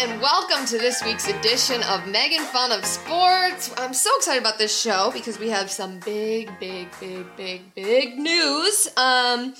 and welcome to this week's edition of Megan Fun of Sports. I'm so excited about this show because we have some big, big, big, big, big news. Um,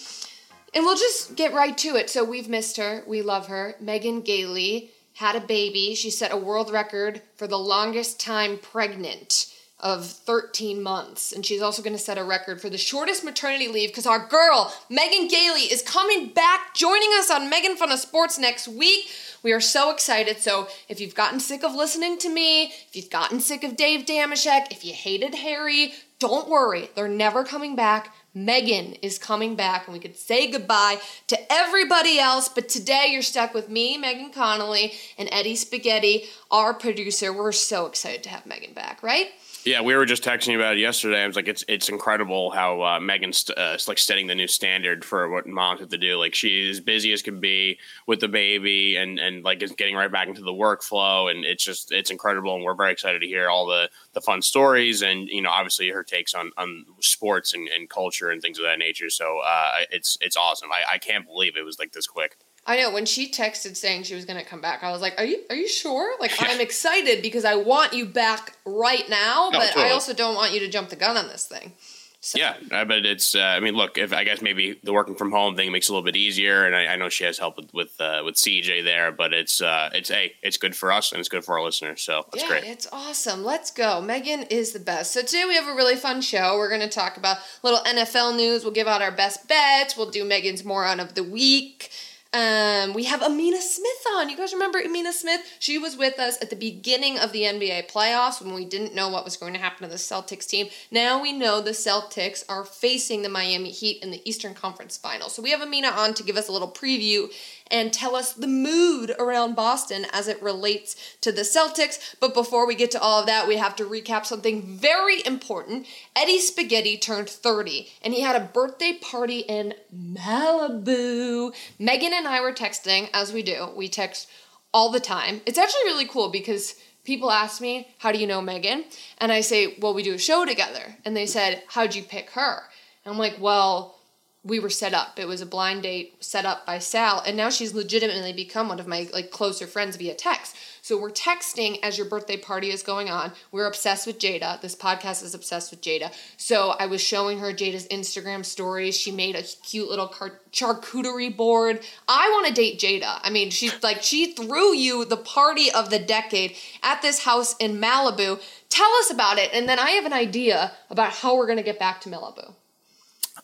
and we'll just get right to it. So we've missed her. We love her. Megan Gailey had a baby. She set a world record for the longest time pregnant of 13 months. And she's also going to set a record for the shortest maternity leave because our girl, Megan Gailey, is coming back, joining us on Megan Fun of Sports next week. We are so excited. So if you've gotten sick of listening to me, if you've gotten sick of Dave Dameshek, if you hated Harry, don't worry. They're never coming back. Megan is coming back, and we could say goodbye to everybody else. But today you're stuck with me, Megan Connolly, and Eddie Spaghetti, our producer. We're so excited to have Megan back, right? Yeah, we were just texting about it yesterday. I was like, it's it's incredible how uh, Megan's uh, like setting the new standard for what moms have to do. Like she's busy as can be with the baby, and and like is getting right back into the workflow, and it's just it's incredible. And we're very excited to hear all the the fun stories, and you know, obviously her takes on on sports and, and culture and things of that nature. So uh, it's it's awesome. I, I can't believe it was like this quick. I know when she texted saying she was going to come back, I was like, "Are you are you sure?" Like I'm excited because I want you back right now, No, but I also don't want you to jump the gun on this thing. So, Yeah, but it's. Uh, I mean, look, if I guess maybe the working from home thing makes it a little bit easier, and I, I know she has help with with, uh, with CJ there, but it's uh, it's a it's good for us and it's good for our listeners, so that's yeah, great. it's awesome. Let's go. Megan is the best. So today we have a really fun show. We're going to talk about little NFL news. We'll give out our best bets. We'll do Megan's moron of the week. Um, we have Amina Smith on. You guys remember Amina Smith? She was with us at the beginning of the NBA playoffs when we didn't know what was going to happen to the Celtics team. Now we know the Celtics are facing the Miami Heat in the Eastern Conference Finals. So we have Amina on to give us a little preview and tell us the mood around Boston as it relates to the Celtics. But before we get to all of that, we have to recap something very important. Eddie Spaghetti turned 30 and he had a birthday party in Malibu. Megan and I were texting, as we do. We text all the time. It's actually really cool because people ask me, How do you know Megan? And I say, Well, we do a show together. And they said, How'd you pick her? And I'm like, Well, we were set up. It was a blind date set up by Sal, and now she's legitimately become one of my like closer friends via text. So we're texting as your birthday party is going on. We're obsessed with Jada. This podcast is obsessed with Jada. So I was showing her Jada's Instagram stories. She made a cute little car- charcuterie board. I want to date Jada. I mean, she's like she threw you the party of the decade at this house in Malibu. Tell us about it, and then I have an idea about how we're gonna get back to Malibu.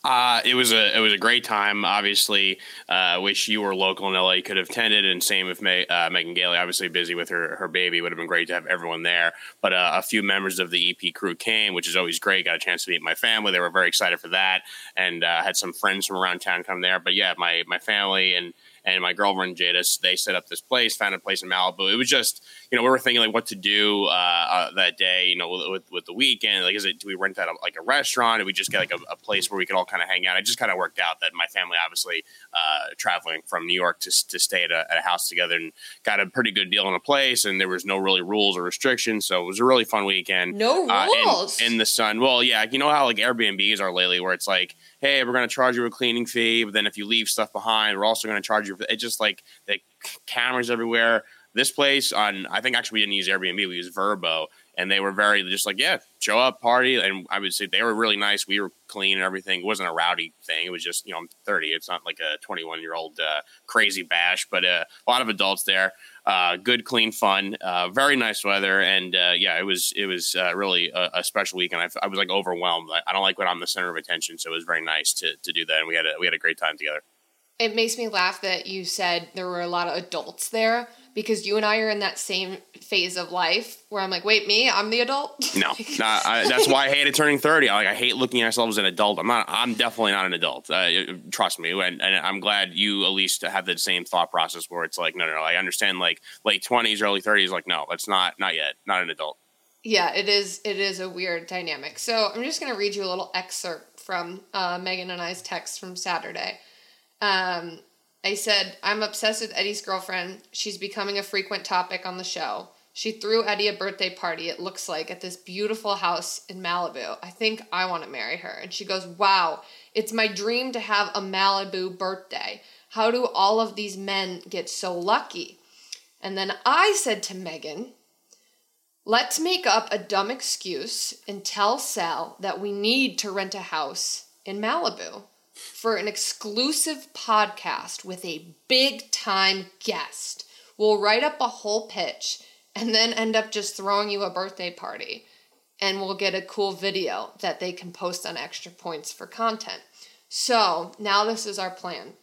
Uh, it was a it was a great time. Obviously, uh, wish you were local in LA, could have attended, and same with May, uh, Megan Gailey. Obviously, busy with her her baby, would have been great to have everyone there. But uh, a few members of the EP crew came, which is always great. Got a chance to meet my family. They were very excited for that, and uh, had some friends from around town come there. But yeah, my my family and and my girlfriend Jada, they set up this place, found a place in Malibu. It was just, you know, we were thinking like what to do uh, uh, that day, you know, with, with the weekend. Like, is it do we rent out a, like a restaurant? Do we just get like a, a place where we could all kind of hang out? It just kind of worked out that my family, obviously, uh, traveling from New York to to stay at a, at a house together, and got a pretty good deal on a place, and there was no really rules or restrictions, so it was a really fun weekend. No Uh, rules. in, the sun. Well, yeah, you know how like Airbnbs are lately, where it's like, hey, we're going to charge you a cleaning fee, but then if you leave stuff behind, we're also going to charge you. For, it's just like the cameras everywhere. This place on, I think actually we didn't use Airbnb, we used Vrbo, and they were very just like, yeah, show up, party, and I would say they were really nice. We were clean and everything. It wasn't a rowdy thing. It was just you know I'm 30. It's not like a 21 year old uh, crazy bash, but uh, a lot of adults there. Uh, good, clean fun. Uh, very nice weather, and uh, yeah, it was it was uh, really a, a special weekend. I, I was like overwhelmed. I, I don't like when I'm the center of attention, so it was very nice to, to do that, and we had a we had a great time together. It makes me laugh that you said there were a lot of adults there because you and I are in that same phase of life where I'm like, wait, me, I'm the adult. No, nah, I, that's why I hated turning 30. I, like I hate looking at myself as an adult. I'm not. I'm definitely not an adult. Uh, trust me, and, and I'm glad you at least have the same thought process where it's like, no, no, no. I understand like late 20s, early 30s. Like, no, that's not not yet. Not an adult. yeah, it is. It is a weird dynamic. So I'm just gonna read you a little excerpt from uh, Megan and I's text from Saturday. Um, I said, I'm obsessed with Eddie's girlfriend. She's becoming a frequent topic on the show. She threw Eddie a birthday party, it looks like, at this beautiful house in Malibu. I think I want to marry her. And she goes, Wow, it's my dream to have a Malibu birthday. How do all of these men get so lucky? And then I said to Megan, let's make up a dumb excuse and tell Sal that we need to rent a house in Malibu for an exclusive podcast with a big time guest. We'll write up a whole pitch and then end up just throwing you a birthday party. And we'll get a cool video that they can post on extra points for content. So now this is our plan.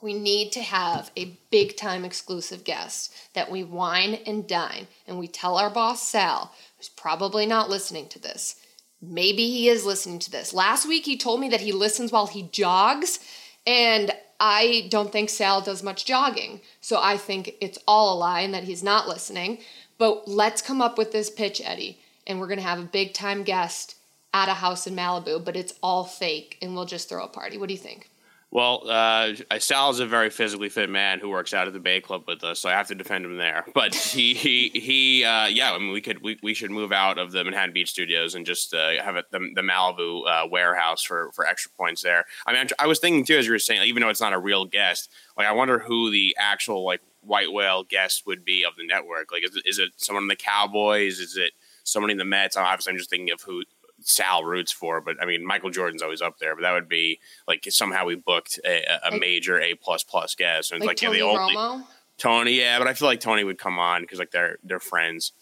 We need to have a big time exclusive guest that we wine and dine, and we tell our boss Sal, who's probably not listening to this. Maybe he is listening to this. Last week he told me that he listens while he jogs, and I don't think Sal does much jogging. So I think it's all a lie and that he's not listening. But let's come up with this pitch, Eddie, and we're gonna have a big time guest at a house in Malibu, but it's all fake, and we'll just throw a party. What do you think? Well, uh, Sal is a very physically fit man who works out at the Bay Club with us, so I have to defend him there. But he, he, he uh, yeah, I mean, we could, we, we should move out of the Manhattan Beach studios and just uh, have it, the, the Malibu uh, warehouse for, for extra points there. I mean, I was thinking too, as you were saying, even though it's not a real guest, like I wonder who the actual like white whale guest would be of the network. Like, is, is it someone in the Cowboys? Is it someone in the Mets? Obviously, I'm just thinking of who Sal roots for, but I mean Michael Jordan's always up there. But that would be like somehow we booked a, a like, major A plus plus guest, and like, like Tony yeah, the only Romo? Tony, yeah, but I feel like Tony would come on because like they're they're friends.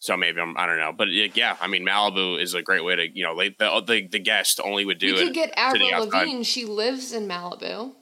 So maybe I'm I don't know, but yeah, I mean Malibu is a great way to you know like the the, the guest only would do we it. could get Avril Lavigne. She lives in Malibu.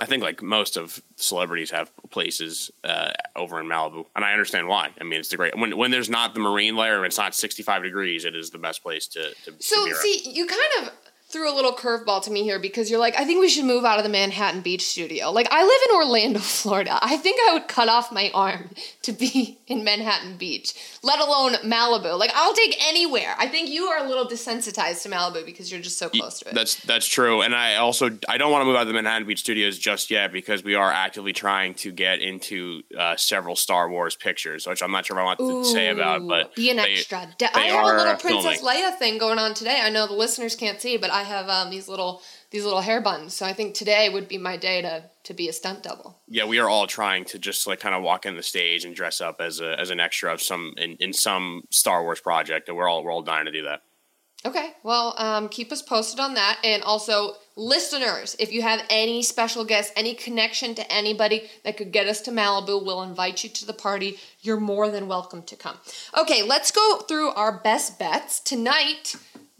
I think like most of celebrities have places uh, over in Malibu, and I understand why. I mean, it's the great when when there's not the marine layer and it's not 65 degrees, it is the best place to. to so to see, you kind of threw a little curveball to me here because you're like, I think we should move out of the Manhattan Beach studio. Like, I live in Orlando, Florida. I think I would cut off my arm to be in Manhattan Beach, let alone Malibu. Like, I'll take anywhere. I think you are a little desensitized to Malibu because you're just so close to it. That's that's true, and I also I don't want to move out of the Manhattan Beach studios just yet because we are actively trying to get into uh, several Star Wars pictures, which I'm not sure if I want Ooh, to say about, but be an they, extra. De- I have a little Princess filming. Leia thing going on today. I know the listeners can't see, but I have um, these little these little hair buns. So I think today would be my day to to be a stunt double. Yeah, we are all trying to just like kind of walk in the stage and dress up as a as an extra of some in, in some Star Wars project, and we're all we're all dying to do that. Okay, well, um, keep us posted on that, and also listeners, if you have any special guests, any connection to anybody that could get us to Malibu, we'll invite you to the party. You're more than welcome to come. Okay, let's go through our best bets tonight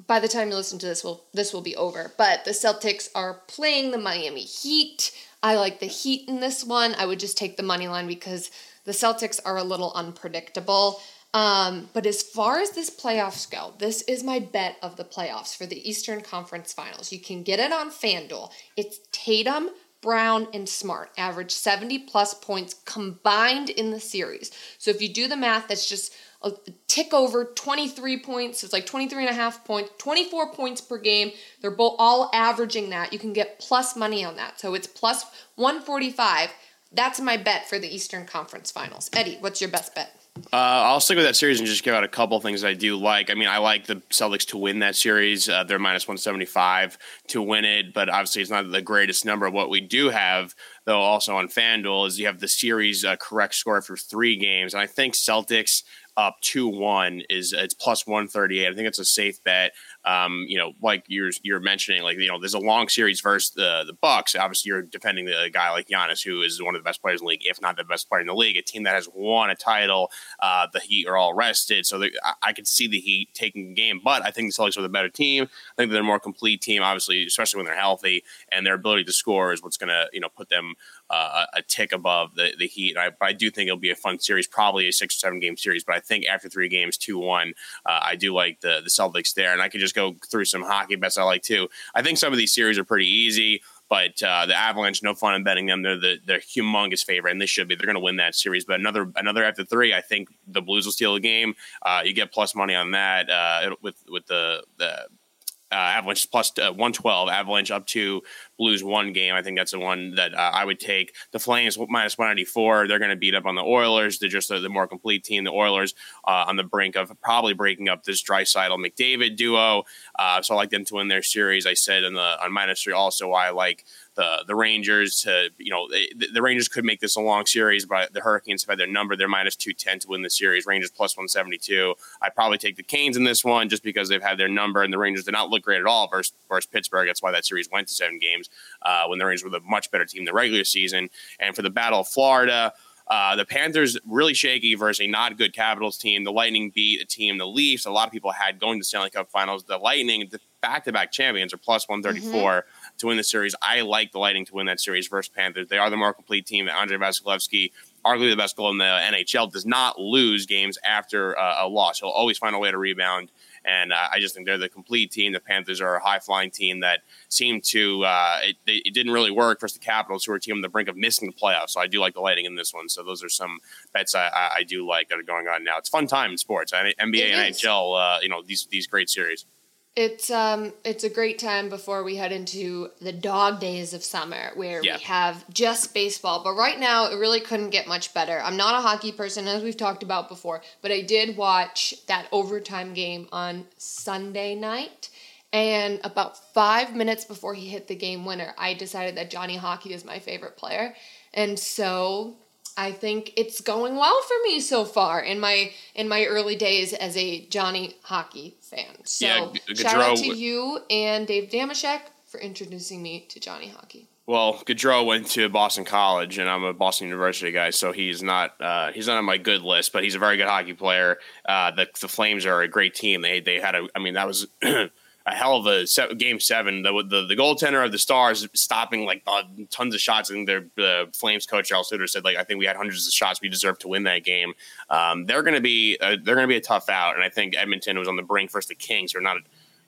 by the time you listen to this, will this will be over. But the Celtics are playing the Miami Heat. I like the Heat in this one. I would just take the money line because the Celtics are a little unpredictable. Um, but as far as this playoffs go, this is my bet of the playoffs for the Eastern Conference Finals. You can get it on FanDuel. It's Tatum, Brown, and Smart average 70 plus points combined in the series. So if you do the math, that's just a tick over 23 points. It's like 23 and a half points, 24 points per game. They're both all averaging that. You can get plus money on that. So it's plus 145. That's my bet for the Eastern Conference Finals. Eddie, what's your best bet? Uh, I'll stick with that series and just give out a couple things I do like. I mean, I like the Celtics to win that series. Uh, they're minus 175 to win it, but obviously it's not the greatest number. What we do have, though, also on FanDuel is you have the series uh, correct score for three games. And I think Celtics up 2 1 is it's plus 138. I think it's a safe bet. Um, you know, like you're you're mentioning, like you know, there's a long series versus the the Bucks. Obviously, you're defending a guy like Giannis, who is one of the best players in the league, if not the best player in the league. A team that has won a title. Uh, the Heat are all rested, so I, I could see the Heat taking the game. But I think the Celtics are the better team. I think they're a more complete team, obviously, especially when they're healthy, and their ability to score is what's going to you know put them uh, a tick above the the Heat. I, I do think it'll be a fun series, probably a six or seven game series. But I think after three games, two one, uh, I do like the the Celtics there, and I could just go through some hockey bets I like too. I think some of these series are pretty easy. But uh, the Avalanche, no fun in betting them. They're the they're humongous favorite, and they should be. They're going to win that series. But another another after three, I think the Blues will steal the game. Uh, you get plus money on that uh, with with the the uh, Avalanche plus, uh, 112, Avalanche up to Blues one game. I think that's the one that uh, I would take. The Flames minus 194. They're going to beat up on the Oilers. They're just the, the more complete team. The Oilers uh, on the brink of probably breaking up this Draisaitl McDavid duo. Uh, so I like them to win their series. I said in the on minus three also why I like the the Rangers to you know the, Rangers could make this a long series, but the Hurricanes have had their number. They're minus two ten to win the series. Rangers plus one seventy two. I'd probably take the Canes in this one just because they've had their number, and the Rangers did not look great at all versus, versus Pittsburgh. That's why that series went to seven games uh, when the Rangers were the much better team the regular season. And for the Battle of Florida. Uh, the Panthers really shaky versus a not good Capitals team. The Lightning beat a team, the Leafs. A lot of people had going to Stanley Cup Finals. The Lightning, the back-to-back champions, are plus one thirty four mm-hmm. To win the series. I like the Lightning to win that series versus Panthers. They are the more complete team. Andrei Vasilevskiy, arguably the best goal in the NHL, does not lose games after uh, a loss. He'll always find a way to rebound. And uh, I just think they're the complete team. The Panthers are a high flying team that seemed to, uh, it, it, didn't really work versus the Capitals, who are a team on the brink of missing the playoffs. So I do like the Lightning in this one. So those are some bets I, I, do like that are going on now. It's fun time in sports. NBA it. NHL, uh, you know, these, these great series. It's um it's a great time before we head into the dog days of summer where yeah. we have just baseball. But right now it really couldn't get much better. I'm not a hockey person as we've talked about before, but I did watch that overtime game on Sunday night. And about five minutes before he hit the game winner, I decided that Johnny Hockey is my favorite player. And so I think it's going well for me so far in my in my early days as a Johnny Hockey fan. So yeah, Gaudreau, shout out to you and Dave Dameshek for introducing me to Johnny Hockey. Well, Gaudreau went to Boston College, and I'm a Boston University guy, so he's not uh, he's not on my good list, but he's a very good hockey player. Uh, the the Flames are a great team. They they had a I mean that was a hell of a se- game seven. The, the the goaltender of the Stars stopping like uh, tons of shots. and their the Flames coach Charles Sutter said like I think we had hundreds of shots. We deserve to win that game. Um, they're going to be uh, they're going to be a tough out, and I think Edmonton was on the brink versus the Kings, who are not.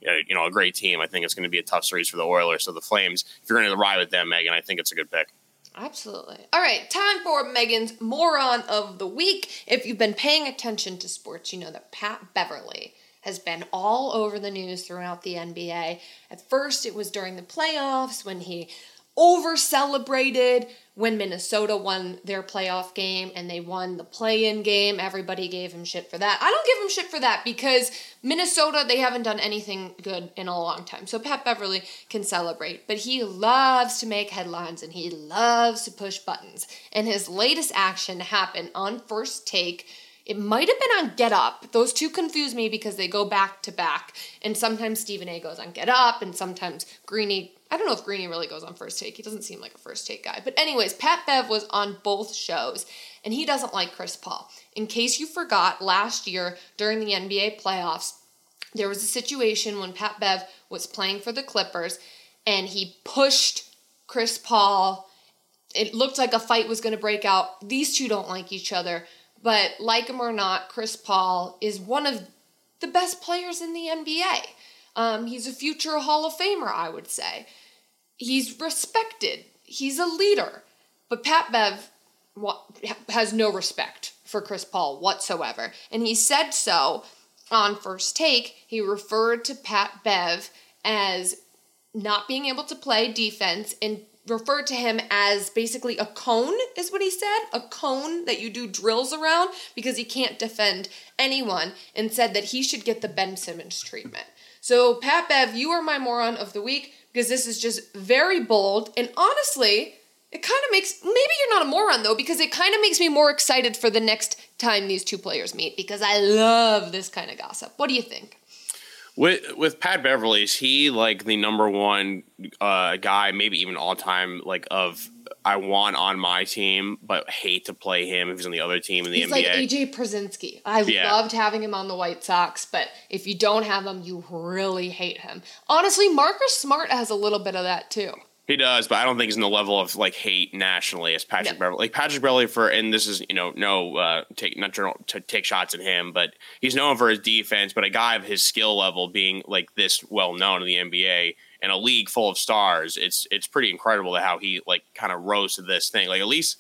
A, you know, a great team. I think it's going to be a tough series for the Oilers. So the Flames, if you're going to ride with them, Megan, I think it's a good pick. Absolutely. All right, time for Megan's moron of the week. If you've been paying attention to sports, you know that Pat Beverley has been all over the news throughout the NBA. At first, it was during the playoffs when he over celebrated when Minnesota won their playoff game and they won the play in game. Everybody gave him shit for that. I don't give him shit for that because Minnesota, they haven't done anything good in a long time. So Pat Beverley can celebrate. But he loves to make headlines and he loves to push buttons. And his latest action happened on first take it might have been on Get Up. Those two confuse me because they go back to back. And sometimes Stephen A goes on Get Up, and sometimes Greeny. I don't know if Greeny really goes on First Take. He doesn't seem like a First Take guy. But, anyways, Pat Bev was on both shows, and he doesn't like Chris Paul. In case you forgot, last year during the NBA playoffs, there was a situation when Pat Bev was playing for the Clippers, and he pushed Chris Paul. It looked like a fight was going to break out. These two don't like each other but like him or not, Chris Paul is one of the best players in the NBA. Um, he's a future Hall of Famer, I would say. He's respected. He's a leader. But Pat Bev has no respect for Chris Paul whatsoever. And he said so on first take. He referred to Pat Bev as not being able to play defense and referred to him as basically a cone, is what he said, a cone that you do drills around because he can't defend anyone, and said that he should get the Ben Simmons treatment. So, Pat Bev, you are my moron of the week because this is just very bold, and honestly, it kind of makes maybe you're not a moron though because it kind of makes me more excited for the next time these two players meet because I love this kind of gossip. What do you think? With with Pat Beverley, is he like the number one uh, guy, maybe even all time, like of I want on my team, but hate to play him if he's on the other team in the he's NBA. Like AJ Pierzynski. I yeah. loved having him on the White Sox, but if you don't have him, you really hate him. Honestly, Marcus Smart has a little bit of that too. He does, but I don't think he's in the level of like hate nationally as Patrick no. Beverley. Like Patrick Beverley for, and this is you know no uh, take not to, to take shots at him, but he's known for his defense. But a guy of his skill level being like this well known in the NBA and a league full of stars, it's it's pretty incredible to how he like kind of rose to this thing. Like at least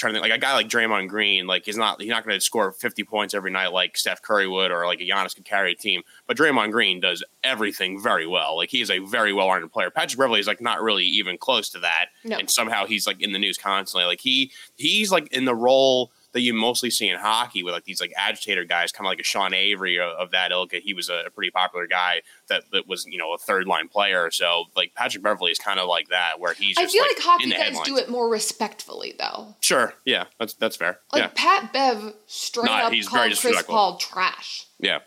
trying to think like a guy like Draymond Green, like he's not he's not going to score 50 points every night like Steph Curry would or like a Giannis could carry a team. But Draymond Green does everything very well. Like he is a very well rounded player. Patrick Beverley is like not really even close to that, no. and somehow he's like in the news constantly. Like he he's like in the role that you mostly see in hockey with like these like agitator guys, kind of like a Sean Avery of, of that ilk. He was a, a, pretty popular guy that, that was you know a third line player. So like Patrick Beverley is kind of like that, where he's. I feel like, like hockey guys headlines. do it more respectfully, though. Sure, yeah, that's that's fair. Like yeah. Pat Bev straight Not, up called Chris Paul trash. Yeah.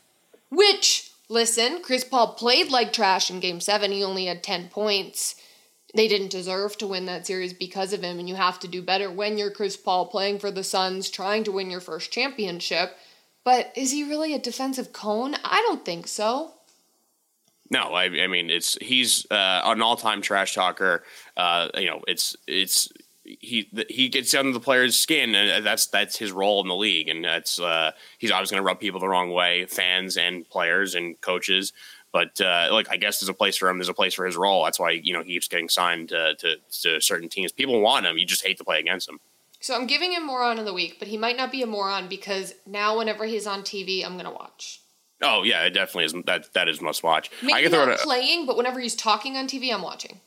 Which listen, Chris Paul played like trash in Game Seven. He only had ten points they didn't deserve to win that series because of him, and you have to do better when you're Chris Paul playing for the Suns, trying to win your first championship. But is he really a defensive cone? I don't think so. No, I, I mean it's he's uh, an all-time trash talker. Uh, you know, it's it's he he gets under the player's skin, and that's that's his role in the league, and that's uh, he's always going to rub people the wrong way, fans and players and coaches. But uh, like I guess there's a place for him. There's a place for his role. That's why you know he keeps getting signed to, to, to certain teams. People want him. You just hate to play against him. So I'm giving him moron of the week, but he might not be a moron because now whenever he's on TV, I'm gonna watch. Oh yeah, it definitely is. That that is must watch. Maybe I can not playing, but whenever he's talking on TV, I'm watching.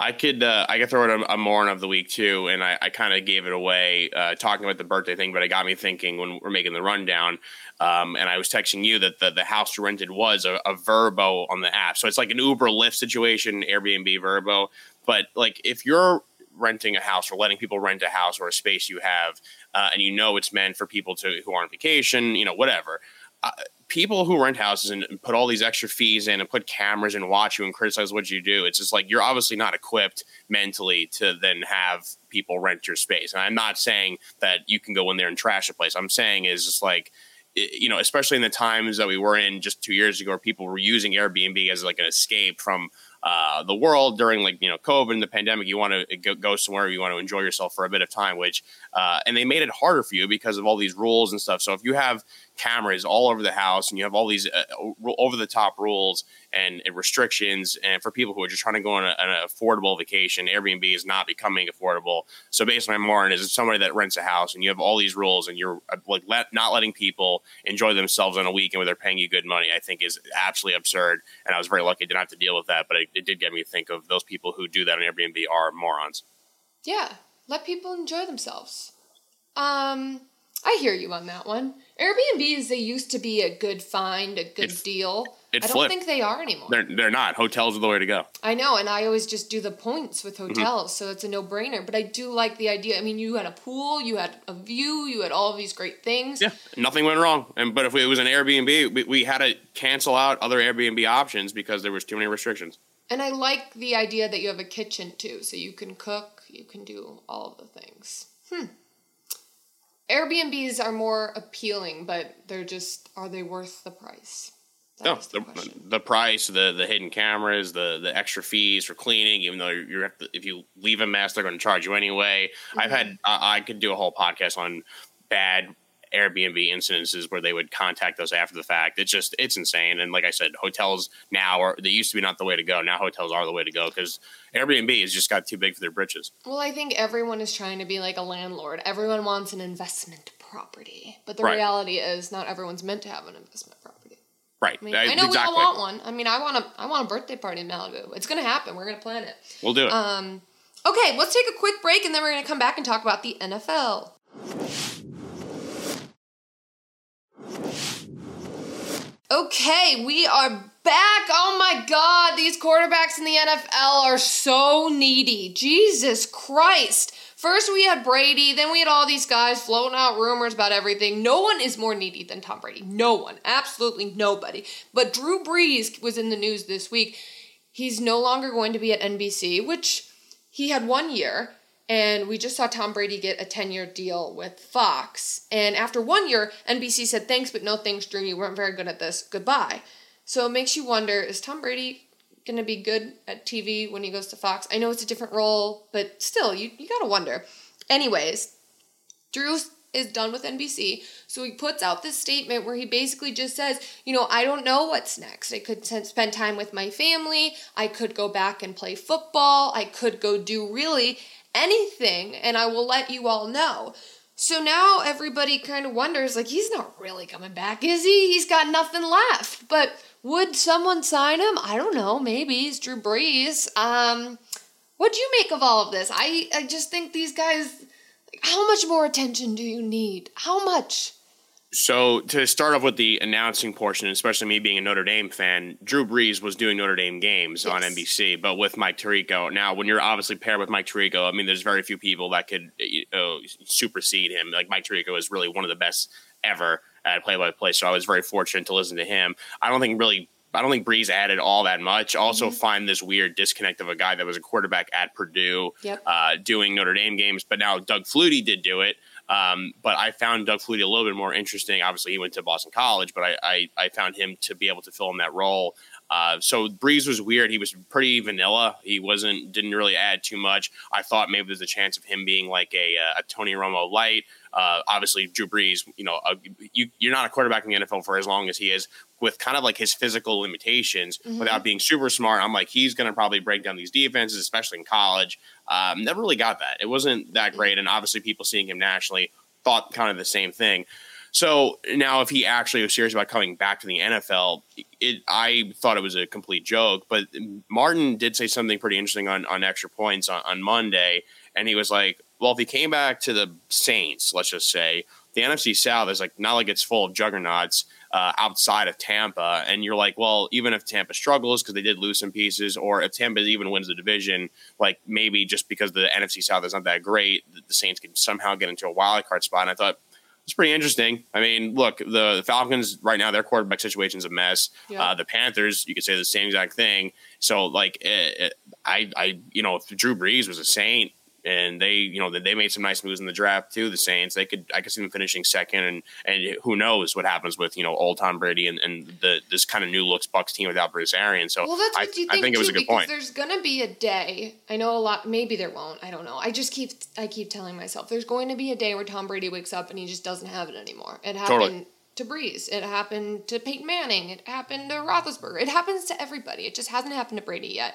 I could uh, I could throw it a, a of the week too, and I, I kind of gave it away uh, talking about the birthday thing, but it got me thinking when we're making the rundown. Um, and I was texting you that the, the house rented was a, a Vrbo on the app, so it's like an Uber Lyft situation, Airbnb Vrbo. But like if you're renting a house or letting people rent a house or a space you have, uh, and you know it's meant for people to who are on vacation, you know whatever. Uh, people who rent houses and put all these extra fees in and put cameras and watch you and criticize what you do, it's just like you're obviously not equipped mentally to then have people rent your space. And I'm not saying that you can go in there and trash a place. I'm saying is just like you know, especially in the times that we were in just two years ago, where people were using Airbnb as like an escape from uh, the world during like you know COVID and the pandemic. You want to go, go somewhere, you want to enjoy yourself for a bit of time, which uh, and they made it harder for you because of all these rules and stuff. So if you have cameras all over the house and you have all these uh, over the top rules and, and, restrictions and for people who are just trying to go on a, an affordable vacation airbnb is not becoming affordable. So basically i'm more is somebody that rents a house and you have all these rules and you're uh, like let, not letting people enjoy themselves on a weekend where they're paying you good money i think is absolutely absurd and i was very lucky I didn't have to deal with that but it, it did get me to think of those people who do that on airbnb are morons. Yeah let people enjoy themselves. Um I hear you on that one. Airbnbs they used to be a good find, a good it, deal. It I don't flipped. think they are anymore. They're they're not. Hotels are the way to go. I know, and I always just do the points with mm-hmm. hotels, mm-hmm. so it's a no brainer. But I do like the idea. I mean, you had a pool, you had a view, you had all of these great things. Yeah, nothing went wrong. And but if it was an Airbnb, we, we had to cancel out other Airbnb options because there was too many restrictions. And I like the idea that you have a kitchen too, so you can cook, you can do all of the things. Hmm. Airbnbs are more appealing, but they're just are they worth the price? no, the, the, the, price, the the hidden cameras, the the extra fees for cleaning. Even though you're, you're if you leave a mess, they're going to charge you anyway. Mm-hmm. I've had I could do a whole podcast on bad Airbnb incidences where they would contact us after the fact. It's just it's insane. And like I said, hotels now are they used to be not the way to go. Now hotels are the way to go because Airbnb has just got too big for their britches. Well, I think everyone is trying to be like a landlord. Everyone wants an investment property, but the right. reality is not everyone's meant to have an investment property. Right. I, mean, I know exactly. we all want one. I mean, I want a I want a birthday party in Malibu. It's going to happen. We're going to plan it. We'll do it. Um, okay, let's take a quick break and then we're going to come back and talk about the NFL. Okay, we are back. Oh my god, these quarterbacks in the NFL are so needy. Jesus Christ. First we had Brady, then we had all these guys floating out rumors about everything. No one is more needy than Tom Brady. No one. Absolutely nobody. But Drew Brees was in the news this week. He's no longer going to be at NBC, which he had one year. And we just saw Tom Brady get a 10 year deal with Fox. And after one year, NBC said, thanks, but no thanks, Drew. You weren't very good at this. Goodbye. So it makes you wonder is Tom Brady going to be good at TV when he goes to Fox? I know it's a different role, but still, you, you got to wonder. Anyways, Drew is done with NBC. So he puts out this statement where he basically just says, you know, I don't know what's next. I could spend time with my family. I could go back and play football. I could go do really anything and I will let you all know. So now everybody kind of wonders like he's not really coming back, is he? He's got nothing left. But would someone sign him? I don't know. Maybe it's Drew Brees. Um, what do you make of all of this? I I just think these guys How much more attention do you need? How much? So to start off with the announcing portion, especially me being a Notre Dame fan, Drew Brees was doing Notre Dame games yes. on NBC, but with Mike Tirico. Now, when you're obviously paired with Mike Tirico, I mean, there's very few people that could uh, supersede him. Like Mike Tirico is really one of the best ever at play-by-play, so I was very fortunate to listen to him. I don't think really I don't think Brees added all that much. Also, mm-hmm. find this weird disconnect of a guy that was a quarterback at Purdue yep. uh, doing Notre Dame games, but now Doug Flutie did do it. Um, but I found Doug Flutie a little bit more interesting. Obviously, he went to Boston College, but I, I, I found him to be able to fill in that role. Uh, so Brees was weird. He was pretty vanilla. He wasn't didn't really add too much. I thought maybe there's a chance of him being like a, uh, a Tony Romo light. Uh, obviously, Drew Brees, you know, uh, you, you're not a quarterback in the NFL for as long as he is, with kind of like his physical limitations mm-hmm. without being super smart. I'm like, he's going to probably break down these defenses, especially in college. Um, never really got that. It wasn't that great. And obviously, people seeing him nationally thought kind of the same thing. So now, if he actually was serious about coming back to the NFL, it, I thought it was a complete joke. But Martin did say something pretty interesting on, on extra points on, on Monday. And he was like, well, if he came back to the Saints, let's just say, the NFC South is like not like it's full of juggernauts uh, outside of Tampa, and you're like, well, even if Tampa struggles because they did lose some pieces, or if Tampa even wins the division, like maybe just because the NFC South is not that great, the Saints can somehow get into a wild card spot. And I thought it's pretty interesting. I mean, look, the, the, Falcons right now, their quarterback situation is a mess. Yeah. Uh, the Panthers, you could say the same exact thing. So, like, it, it, I, I, you know, if Drew Brees was a Saint, and they you know they made some nice moves in the draft too. The Saints they could I could see them finishing second, and and who knows what happens with you know old Tom Brady and, and the this kind of new looks Bucks team without Bruce Arians. So well, that's what I, you think I think too, it was a good point. There's gonna be a day. I know a lot. Maybe there won't. I don't know. I just keep I keep telling myself there's going to be a day where Tom Brady wakes up and he just doesn't have it anymore. It happened. Totally. To Brees, it happened to Peyton Manning, it happened to Roethlisberger. It happens to everybody. It just hasn't happened to Brady yet.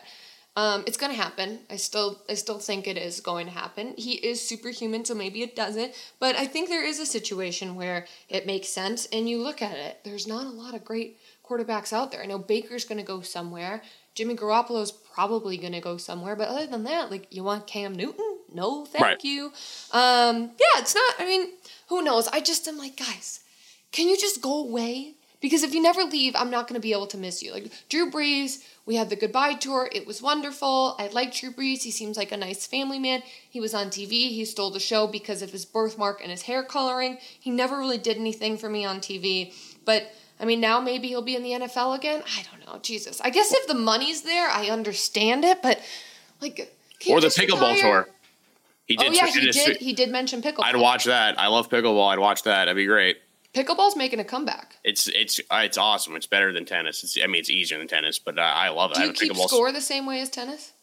Um, it's gonna happen. I still I still think it is going to happen. He is superhuman, so maybe it doesn't. But I think there is a situation where it makes sense, and you look at it. There's not a lot of great quarterbacks out there. I know Baker's gonna go somewhere. Jimmy Garoppolo's probably gonna go somewhere. But other than that, like you want Cam Newton? No, thank right. you. Um, yeah, it's not. I mean, who knows? I just am like, guys, can you just go away? Because if you never leave, I'm not gonna be able to miss you. Like Drew Brees we had the goodbye tour. It was wonderful. I like Drew Brees. He seems like a nice family man. He was on TV. He stole the show because of his birthmark and his hair coloring. He never really did anything for me on TV. But I mean, now maybe he'll be in the NFL again. I don't know. Jesus. I guess if the money's there, I understand it. But like, or the pickleball retire? tour. He oh, did. Oh yeah, he did. He did mention pickleball. I'd watch that. I love pickleball. I'd watch that. That'd be great. Pickleball's making a comeback. It's it's uh, it's awesome. It's better than tennis. It's, I mean, it's easier than tennis, but uh, I love it. Do you keep score the same way as tennis?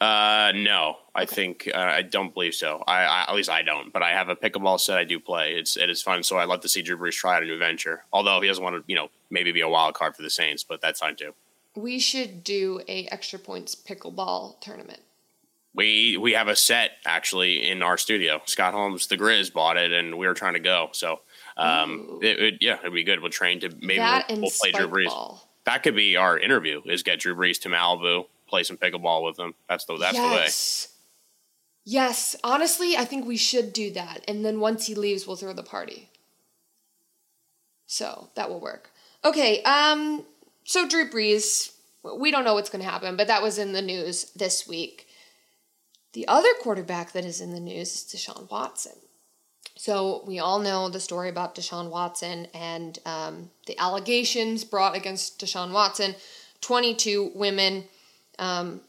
Uh, no, I think uh, I don't believe so. I, I, at least I don't. But I have a pickleball set. I do play. It's it is fun. So I love to see Drew Brees try out a new venture. Although he doesn't want to, you know, maybe be a wild card for the Saints, but that's fine too. We should do a extra points pickleball tournament. We we have a set actually in our studio. Scott Holmes, the Grizz, bought it, and we were trying to go. So um, it, it, yeah, it'd be good. We'll train to maybe we'll, we'll, play Drew Brees. Ball. That could be our interview: is get Drew Brees to Malibu, play some pickleball with him. That's the that's yes. the way. Yes, honestly, I think we should do that, and then once he leaves, we'll throw the party. So that will work. Okay, um, so Drew Brees, we don't know what's going to happen, but that was in the news this week. The other quarterback that is in the news is Deshaun Watson. So we all know the story about Deshaun Watson and um, the allegations brought against Deshaun Watson. 22 women. Um,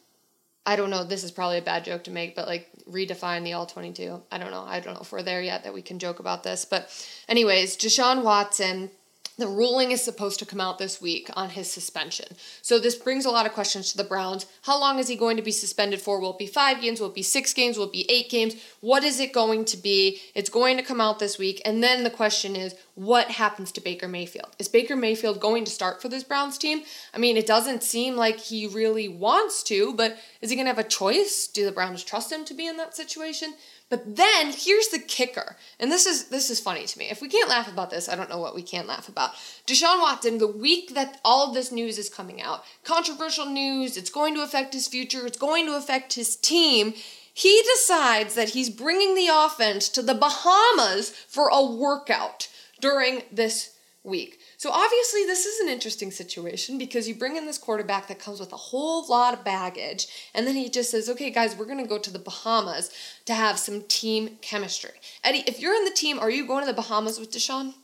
I don't know. This is probably a bad joke to make, but like redefine the all 22. I don't know. I don't know if we're there yet that we can joke about this. But, anyways, Deshaun Watson the ruling is supposed to come out this week on his suspension. So this brings a lot of questions to the Browns. How long is he going to be suspended for? Will it be five games? Will it be six games? Will it be eight games? What is it going to be? It's going to come out this week. And then the question is, what happens to Baker Mayfield? Is Baker Mayfield going to start for this Browns team? I mean, it doesn't seem like he really wants to, but is he going to have a choice? Do the Browns trust him to be in that situation? But then here's the kicker, and this is this is funny to me. If we can't laugh about this, I don't know what we can laugh about. Deshaun Watson, the week that all of this news is coming out, controversial news, it's going to affect his future, it's going to affect his team. he decides that he's bringing the offense to the Bahamas for a workout during this week. So obviously, this is an interesting situation because you bring in this quarterback that comes with a whole lot of baggage, and then he just says, "Okay, guys, we're gonna go to the Bahamas to have some team chemistry." Eddie, if you're in the team, are you going to the Bahamas with Deshaun?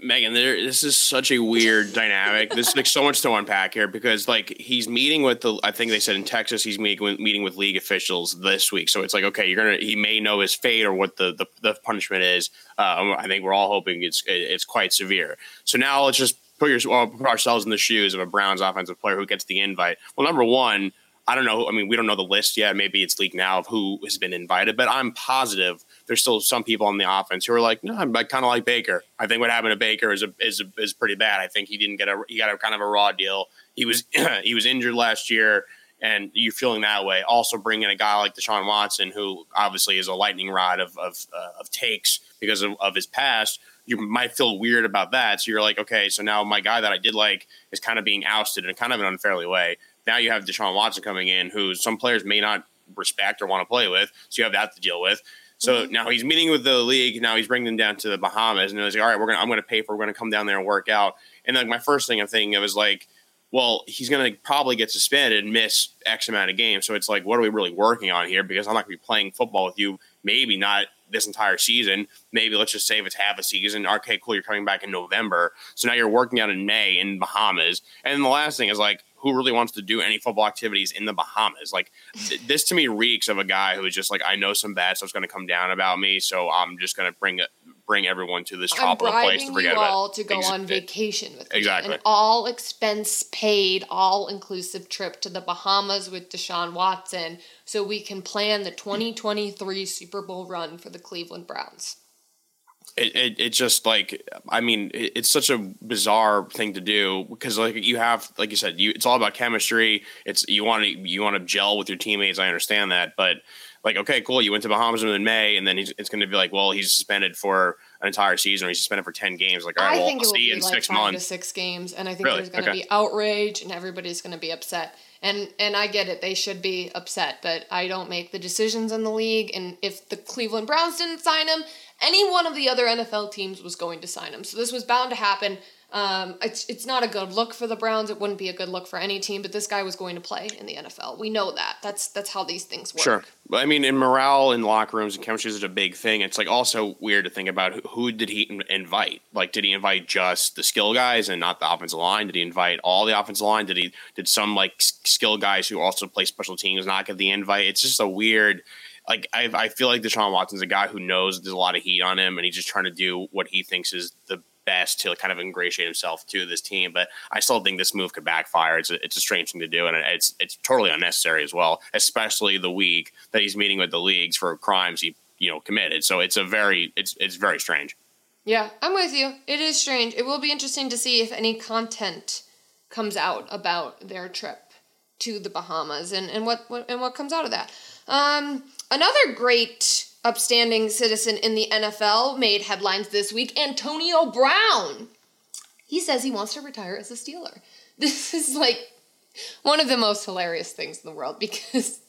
Megan, there, this is such a weird dynamic. There's like so much to unpack here because like he's meeting with the. I think they said in Texas he's meeting with, meeting with league officials this week. So it's like okay, you're gonna. He may know his fate or what the the, the punishment is. Uh, I think we're all hoping it's it's quite severe. So now let's just put, your, well, put ourselves in the shoes of a Browns offensive player who gets the invite. Well, number one, I don't know. I mean, we don't know the list yet. Maybe it's leaked now of who has been invited, but I'm positive there's still some people on the offense who are like, no, I'm kind of like Baker. I think what happened to Baker is a, is a, is pretty bad. I think he didn't get a he got a kind of a raw deal. He was he was injured last year, and you're feeling that way. Also, bringing a guy like Deshaun Watson, who obviously is a lightning rod of of, uh, of takes because of, of his past. You might feel weird about that. So you're like, okay, so now my guy that I did like is kind of being ousted in kind of an unfairly way. Now you have Deshaun Watson coming in, who some players may not respect or want to play with. So you have that to deal with. So mm-hmm. now he's meeting with the league. Now he's bringing them down to the Bahamas, and he's like, "All right, we're gonna, I'm going to pay for. We're going to come down there and work out." And like my first thing I'm thinking of is like, well, he's going to probably get suspended and miss X amount of games. So it's like, what are we really working on here? Because I'm not going to be playing football with you. Maybe not this entire season. Maybe let's just say if it's half a season. Okay, cool. You're coming back in November. So now you're working out in May in Bahamas. And the last thing is like, who really wants to do any football activities in the Bahamas? Like th- this to me reeks of a guy who is just like, I know some bad stuff's going to come down about me, so I'm just going to bring it, bring everyone to this tropical place to forget you about all to go Ex- on vacation with exactly. me. An all expense paid, all inclusive trip to the Bahamas with Deshaun Watson so we can plan the 2023 Super Bowl run for the Cleveland Browns it, it, it just like I mean it, it's such a bizarre thing to do because like you have like you said you it's all about chemistry. It's you want to you want to gel with your teammates. I understand that. But like okay cool. You went to Bahamas in May and then it's going to be like well he's suspended for an entire season or he's suspended for 10 games. Like all right I well I'll see you in like six five months. to six games and I think really? there's going to okay. be outrage and everybody's going to be upset. And and I get it. They should be upset but I don't make the decisions in the league. And if the Cleveland Browns didn't sign him any one of the other NFL teams was going to sign him. So this was bound to happen. Um, it's it's not a good look for the Browns. It wouldn't be a good look for any team. But this guy was going to play in the NFL. We know that. That's that's how these things work. Sure. But I mean, in morale in locker rooms and chemistry is a big thing. It's like also weird to think about who, who did he invite? Like, did he invite just the skill guys and not the offensive line? Did he invite all the offensive line? Did he did some like skill guys who also play special teams not get the invite? It's just a weird like I, I feel like Deshaun Watson's a guy who knows there's a lot of heat on him, and he's just trying to do what he thinks is the best to kind of ingratiate himself to this team. But I still think this move could backfire. It's a, it's a strange thing to do, and it's it's totally unnecessary as well, especially the week that he's meeting with the leagues for crimes he you know committed. So it's a very it's it's very strange. Yeah, I'm with you. It is strange. It will be interesting to see if any content comes out about their trip to the Bahamas and, and what, what and what comes out of that. Um, Another great upstanding citizen in the NFL made headlines this week Antonio Brown. He says he wants to retire as a Steeler. This is like one of the most hilarious things in the world because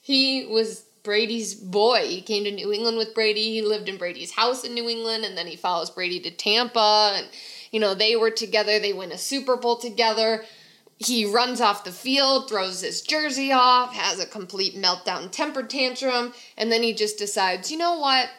he was Brady's boy. He came to New England with Brady. He lived in Brady's house in New England, and then he follows Brady to Tampa. And, you know, they were together. They win a Super Bowl together he runs off the field, throws his jersey off, has a complete meltdown temper tantrum, and then he just decides, you know what?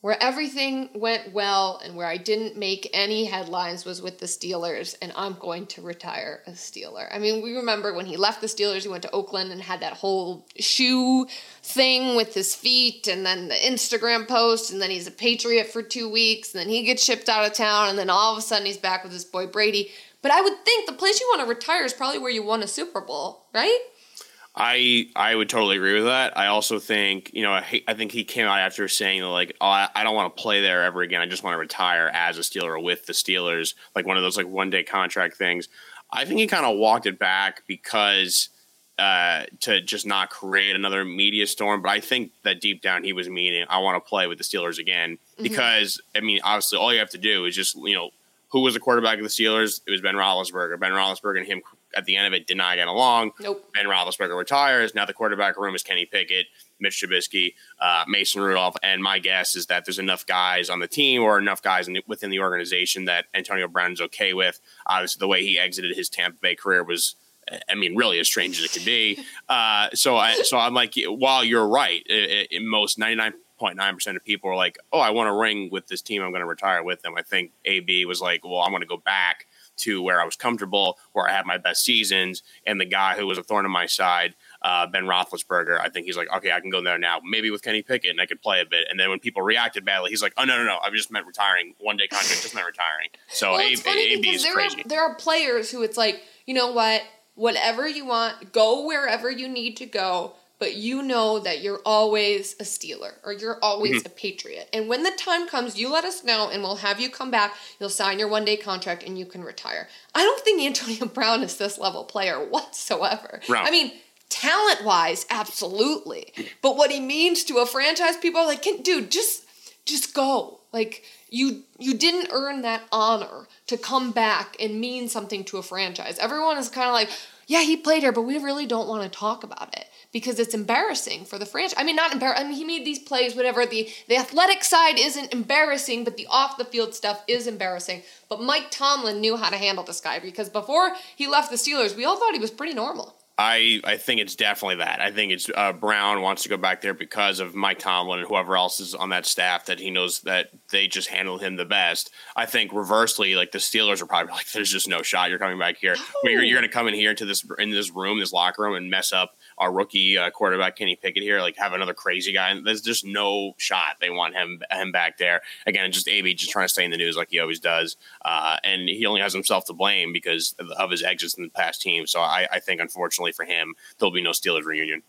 Where everything went well and where I didn't make any headlines was with the Steelers, and I'm going to retire a Steeler. I mean, we remember when he left the Steelers, he went to Oakland and had that whole shoe thing with his feet, and then the Instagram post, and then he's a Patriot for two weeks, and then he gets shipped out of town, and then all of a sudden he's back with his boy Brady. But I would think the place you want to retire is probably where you won a Super Bowl, right? I I would totally agree with that. I also think you know I, I think he came out after saying like oh I, I don't want to play there ever again. I just want to retire as a Steeler with the Steelers, like one of those like one day contract things. I think he kind of walked it back because uh, to just not create another media storm. But I think that deep down he was meaning I want to play with the Steelers again mm-hmm. because I mean obviously all you have to do is just you know who was the quarterback of the Steelers? It was Ben Roethlisberger. Ben Roethlisberger and him at the end of it did not get along. Nope. Ben Roethlisberger retires. Now the quarterback room is Kenny Pickett, Mitch Trubisky, uh, Mason Rudolph, and my guess is that there's enough guys on the team or enough guys the, within the organization that Antonio Brown is okay with. Obviously, the way he exited his Tampa Bay career was. I mean, really, as strange as it could be. Uh, so, I, so I'm like, while you're right, it, it, most 99 0.9% of people are like, oh, I want to ring with this team. I'm going to retire with them. I think AB was like, well, I'm going to go back to where I was comfortable, where I had my best seasons. And the guy who was a thorn in my side, uh, Ben Roethlisberger, I think he's like, okay, I can go there now, maybe with Kenny Pickett, and I could play a bit. And then when people reacted badly, he's like, oh, no, no, no, I just meant retiring. One day contract, just meant retiring. So well, it's funny there crazy. Are, there are players who it's like, you know what? Whatever you want, go wherever you need to go but you know that you're always a Steeler or you're always Mm-hmm. a Patriot. And when the time comes, you let us know and we'll have you come back. You'll sign your one day contract and you can retire. I don't think Antonio Brown is this level player whatsoever. Brown. I mean, talent wise, absolutely. But what he means to a franchise, people are like, "Can- dude, just just go. Like you you didn't earn that honor to come back and mean something to a franchise. Everyone is kind of like, yeah, he played here, but we really don't want to talk about it because it's embarrassing for the franchise. I mean, not embarrassing. I mean, he made these plays, whatever. The the athletic side isn't embarrassing, but the off the field stuff is embarrassing. But Mike Tomlin knew how to handle this guy because before he left the Steelers, we all thought he was pretty normal. I, I think it's definitely that. I think it's uh, Brown wants to go back there because of Mike Tomlin and whoever else is on that staff that he knows that they just handle him the best. I think reversely, like the Steelers are probably like, there's just no shot you're coming back here. You're, you're going to come in here into this in this room, this locker room, and mess up our rookie uh, quarterback Kenny Pickett here. Like have another crazy guy. There's just no shot they want him him back there. Again, just AB just trying to stay in the news like he always does, uh, and he only has himself to blame because of, of his exits in the past team. So I, I think unfortunately for him, there'll be no Steelers reunion.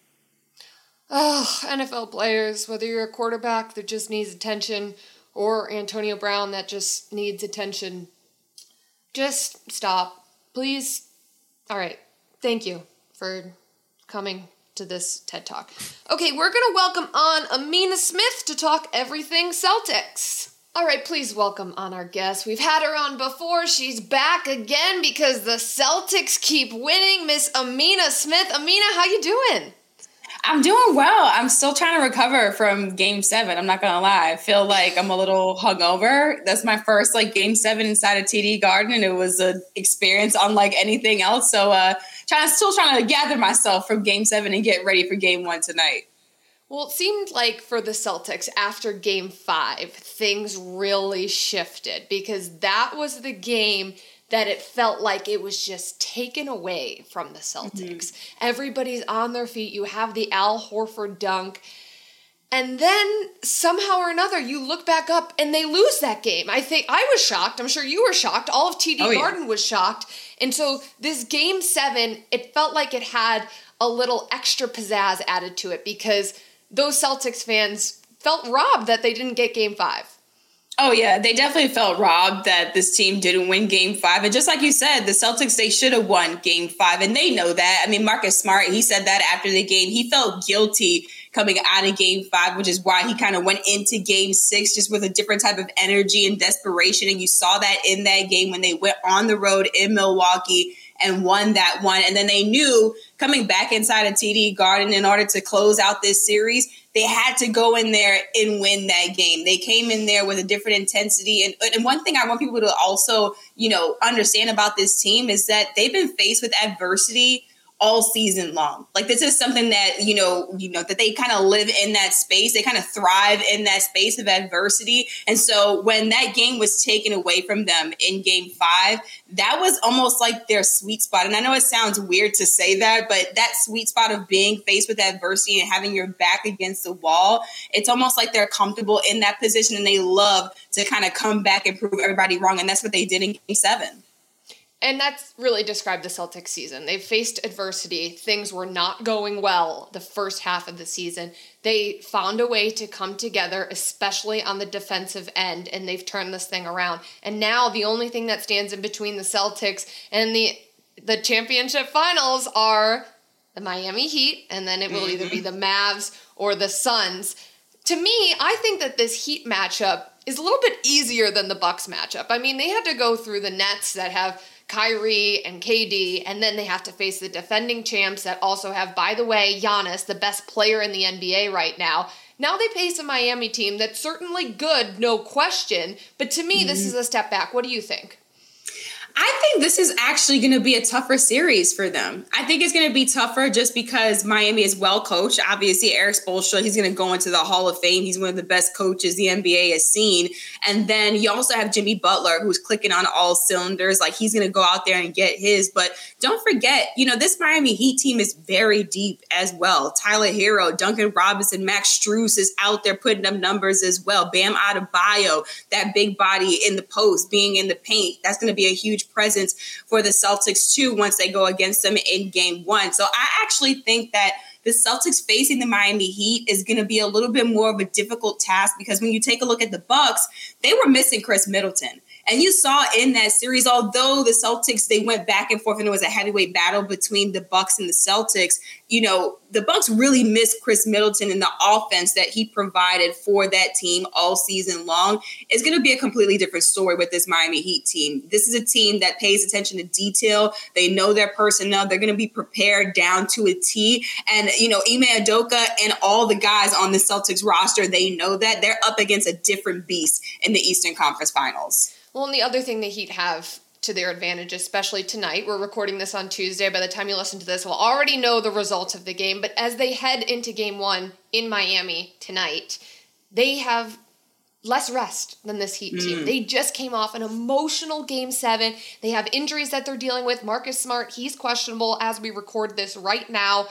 Oh, NFL players, whether you're a quarterback that just needs attention or Antonio Brown that just needs attention, just stop. Please. All right. Thank you for coming to this TED Talk. Okay, we're going to welcome on Amina Smith to talk everything Celtics. All right, please welcome on our guest. We've had her on before. She's back again because the Celtics keep winning. Miss Amina Smith. Amina, how you doing? I'm doing well. I'm still trying to recover from game seven. I'm not gonna lie. I feel like I'm a little hungover. That's my first like game seven inside of TD Garden, and it was an experience unlike anything else. So uh trying to still trying to gather myself from game seven and get ready for game one tonight. Well, it seemed like for the Celtics after game five, things really shifted because that was the game that it felt like it was just taken away from the Celtics. Mm-hmm. Everybody's on their feet. You have the Al Horford dunk. And then somehow or another, you look back up and they lose that game. I think I was shocked. I'm sure you were shocked. All of TD Oh, yeah. Garden was shocked. And so this game seven, it felt like it had a little extra pizzazz added to it because those Celtics fans felt robbed that they didn't get game five. Oh yeah, they definitely felt robbed that this team didn't win game 5 and just like you said, the Celtics they should have won game 5 and they know that. I mean, Marcus Smart, he said that after the game. He felt guilty coming out of game 5, which is why he kind of went into game 6 just with a different type of energy and desperation and you saw that in that game when they went on the road in Milwaukee and won that one. And then they knew coming back inside of TD Garden in order to close out this series, they had to go in there and win that game. They came in there with a different intensity. And, and one thing I want people to also, you know, understand about this team is that they've been faced with adversity all season long. Like this is something that, you know, you know, that they kind of live in that space. They kind of thrive in that space of adversity. And so when that game was taken away from them in game five, that was almost like their sweet spot. And I know it sounds weird to say that, but that sweet spot of being faced with adversity and having your back against the wall, it's almost like they're comfortable in that position and they love to kind of come back and prove everybody wrong. And that's what they did in game seven. And that's really described the Celtics season. They've faced adversity. Things were not going well the first half of the season. They found a way to come together, especially on the defensive end, and they've turned this thing around. And now the only thing that stands in between the Celtics and the the championship finals are the Miami Heat, and then it will either be mm-hmm. the Mavs or the Suns. To me, I think that this Heat matchup is a little bit easier than the Bucks matchup. I mean, they had to go through the Nets that have Kyrie and KD, and then they have to face the defending champs that also have, by the way, Giannis, the best player in the NBA right now. Now they face a Miami team that's certainly good, no question, but to me, mm-hmm. this is a step back. What do you think? I think this is actually going to be a tougher series for them. I think it's going to be tougher just because Miami is well coached. Obviously, Erik Spoelstra, he's going to go into the Hall of Fame. He's one of the best coaches the NBA has seen. And then you also have Jimmy Butler, who's clicking on all cylinders. Like he's going to go out there and get his. But don't forget, you know, this Miami Heat team is very deep as well. Tyler Herro, Duncan Robinson, Max Strus is out there putting up numbers as well. Bam Adebayo, that big body in the post, being in the paint. That's going to be a huge huge presence for the Celtics too once they go against them in game one. So I actually think that the Celtics facing the Miami Heat is going to be a little bit more of a difficult task because when you take a look at the Bucks, they were missing Khris Middleton. And you saw in that series, although the Celtics they went back and forth and it was a heavyweight battle between the Bucks and the Celtics, you know, the Bucks really missed Khris Middleton and the offense that he provided for that team all season long. It's going to be a completely different story with this Miami Heat team. This is a team that pays attention to detail. They know their personnel. They're going to be prepared down to a T. And you know, Ime Udoka and all the guys on the Celtics roster, they know that they're up against a different beast in the Eastern Conference Finals. Well, and the other thing the Heat have to their advantage, especially tonight. We're recording this on Tuesday. By the time you listen to this, we'll already know the results of the game. But as they head into game one in Miami tonight, they have less rest than this Heat team. Mm. They just came off an emotional game seven. They have injuries that they're dealing with. Marcus Smart, he's questionable as we record this right now.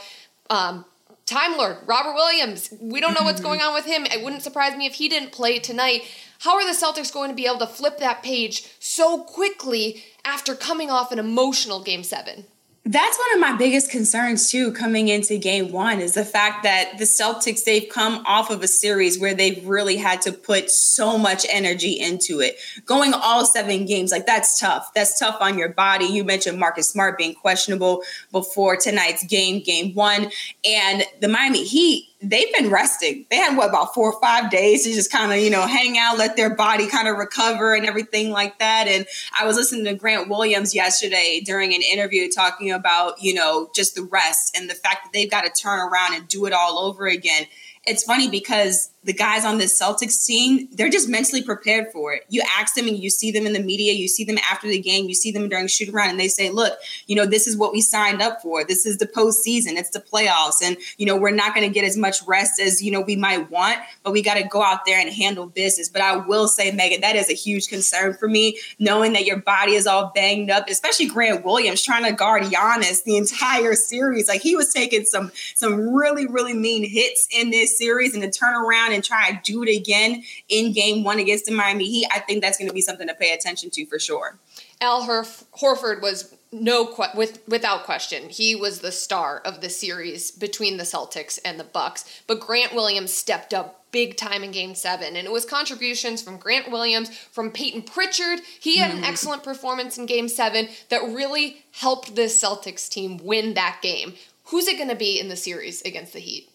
Um, Time Lord, Robert Williams, we don't know what's going on with him. It wouldn't surprise me if he didn't play tonight. How are the Celtics going to be able to flip that page so quickly after coming off an emotional game seven? That's one of my biggest concerns too coming into game 1 is the fact that the Celtics they've come off of a series where they've really had to put so much energy into it. Going all 7 games like that's tough. That's tough on your body. You mentioned Marcus Smart being questionable before tonight's game game 1 and the Miami Heat they've been resting. They had what about four or five days to just kind of, you know, hang out, let their body kind of recover and everything like that. And I was listening to Grant Williams yesterday during an interview talking about, you know, just the rest and the fact that they've got to turn around and do it all over again. It's funny because the guys on this Celtics team, they're just mentally prepared for it. You ask them and you see them in the media, you see them after the game, you see them during shoot around, and they say, look, you know, this is what we signed up for. This is the postseason, it's the playoffs. And, you know, we're not going to get as much rest as, you know, we might want, but we got to go out there and handle business. But I will say, Megan, that is a huge concern for me, knowing that your body is all banged up, especially Grant Williams trying to guard Giannis the entire series. Like he was taking some some really, really mean hits in this series and to turn and try to do it again in game one against the Miami Heat, I think that's going to be something to pay attention to for sure. Al Horf- Horford was no que- with without question he was the star of the series between the Celtics and the Bucks but Grant Williams stepped up big time in game 7 and it was contributions from Grant Williams from Payton Pritchard he had an mm-hmm. excellent performance in game 7 that really helped this Celtics team win that game who's it going to be in the series against the Heat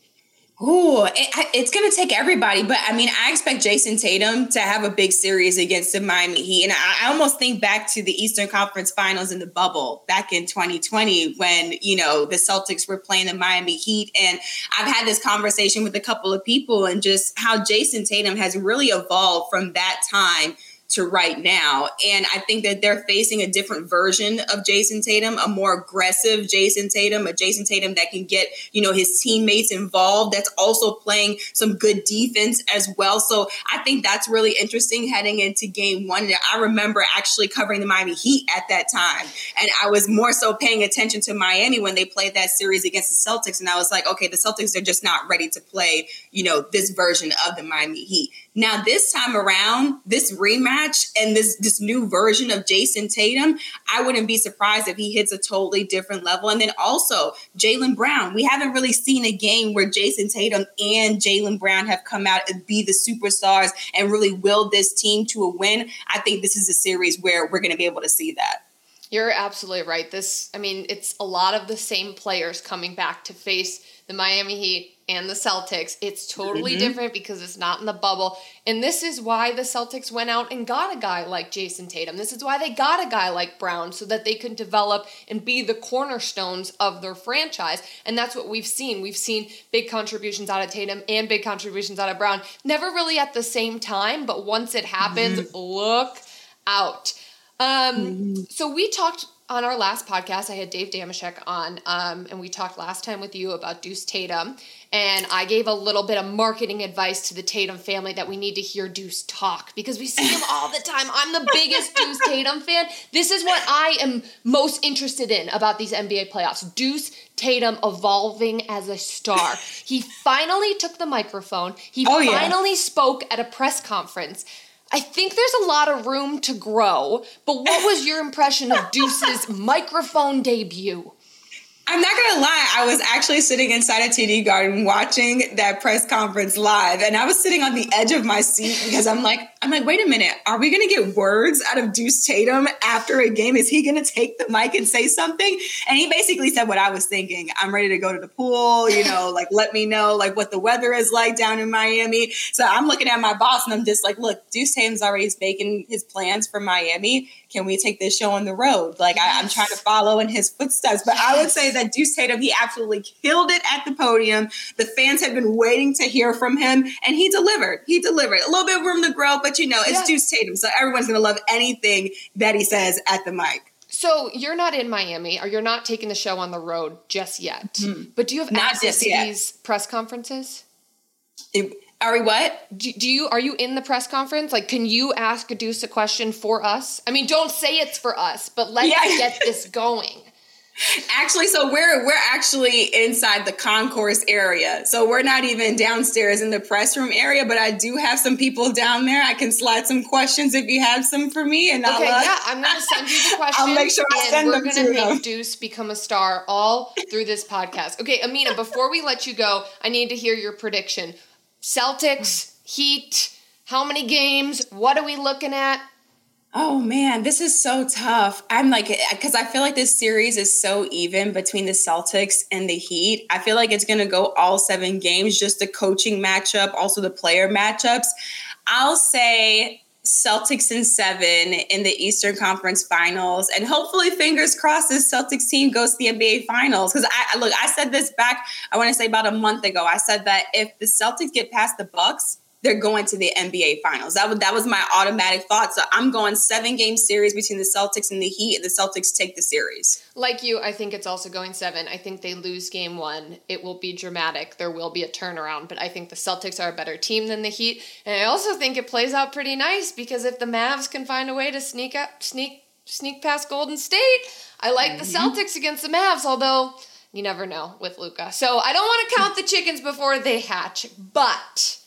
Oh, it, it's going to take everybody. But I mean, I expect Jayson Tatum to have a big series against the Miami Heat. And I, I, almost think back to the Eastern Conference Finals in the bubble back in 2020 when, you know, the Celtics were playing the Miami Heat. And I've had this conversation with a couple of people and just how Jayson Tatum has really evolved from that time to right now. And I think that they're facing a different version of Jayson Tatum, a more aggressive Jayson Tatum, a Jayson Tatum that can get, you know, his teammates involved, that's also playing some good defense as well. So I think that's really interesting heading into game one. I remember actually covering the Miami Heat at that time. And I was more so paying attention to Miami when they played that series against the Celtics. And I was like, okay, the Celtics are just not ready to play, you know, this version of the Miami Heat. Now, this time around, this rematch and this this new version of Jayson Tatum, I wouldn't be surprised if he hits a totally different level. And then also Jaylen Brown. We haven't really seen a game where Jayson Tatum and Jaylen Brown have come out and be the superstars and really will this team to a win. I think this is a series where we're going to be able to see that. You're absolutely right. This, I mean, it's a lot of the same players coming back to face the Miami Heat and the Celtics. It's totally mm-hmm. different because it's not in the bubble. And this is why the Celtics went out and got a guy like Jayson Tatum. This is why they got a guy like Brown so that they could develop and be the cornerstones of their franchise. And that's what we've seen. We've seen big contributions out of Tatum and big contributions out of Brown. Never really at the same time, but once it happens, mm-hmm. look out. Um, mm-hmm. So we talked on our last podcast, I had Dave Dameshek on, um, and we talked last time with you about Deuce Tatum, and I gave a little bit of marketing advice to the Tatum family that we need to hear Deuce talk because we see him all the time. I'm the biggest Deuce Tatum fan. This is what I am most interested in about these NBA playoffs. Deuce Tatum evolving as a star. He finally took the microphone. He oh, finally yeah. spoke at a press conference I think there's a lot of room to grow, but what was your impression of Deuce's microphone debut? I'm not gonna lie, I was actually sitting inside a TD Garden watching that press conference live, and I was sitting on the edge of my seat because I'm like, I'm like, wait a minute, are we gonna get words out of Deuce Tatum after a game? Is he gonna take the mic and say something? And he basically said what I was thinking. I'm ready to go to the pool, you know, like let me know like what the weather is like down in Miami. So I'm looking at my boss and I'm just like, look, Deuce Tatum's already making his plans for Miami can we take this show on the road? Like. I, am trying to follow in his footsteps. But. I would say that Deuce Tatum, he absolutely killed it at the podium. The fans have been waiting to hear from him, and he delivered. He delivered. A little bit of room to grow, but you know, it's yeah. Deuce Tatum, so everyone's gonna love anything that he says at the mic. So you're not in Miami, or you're not taking the show on the road just yet. Mm-hmm. But do you have not access to yet. these press conferences? It, are we what? Do, do, you are you in the press conference? Like, can you ask a Deuce a question for us? I mean, don't say it's for us, but let's yeah. get this going. Actually, so we're we're actually inside the concourse area. So we're not even downstairs in the press room area, but I do have some people down there. I can slide some questions if you have some for me. And okay, I'll, uh, yeah, I'm gonna send you the questions. I'll make sure I send them to We're gonna make Deuce become a star all through this podcast. Okay, Amina, before we let you go, I need to hear your prediction. Celtics, Heat, how many games? What are we looking at? Oh man, this is so tough. I'm like, eh, because I feel like this series is so even between the Celtics and the Heat. I feel like it's going to go all seven games, just the coaching matchup, also the player matchups. I'll say Celtics in seven in the Eastern Conference Finals, and hopefully, fingers crossed, this Celtics team goes to the NBA Finals. Because I look, I said this back, I want to say about a month ago. I said that if the Celtics get past the Bucks, they're going to the NBA Finals. That was that was my automatic thought. So I'm going seven game series between the Celtics and the Heat, and the Celtics take the series. Like you, I think it's also going seven. I think they lose game one. It will be dramatic. There will be a turnaround, but I think the Celtics are a better team than the Heat, and I also think it plays out pretty nice because if the Mavs can find a way to sneak up, sneak sneak past Golden State, I like mm-hmm. the Celtics against the Mavs. Although you never know with Luka, so I don't want to count the chickens before they hatch, but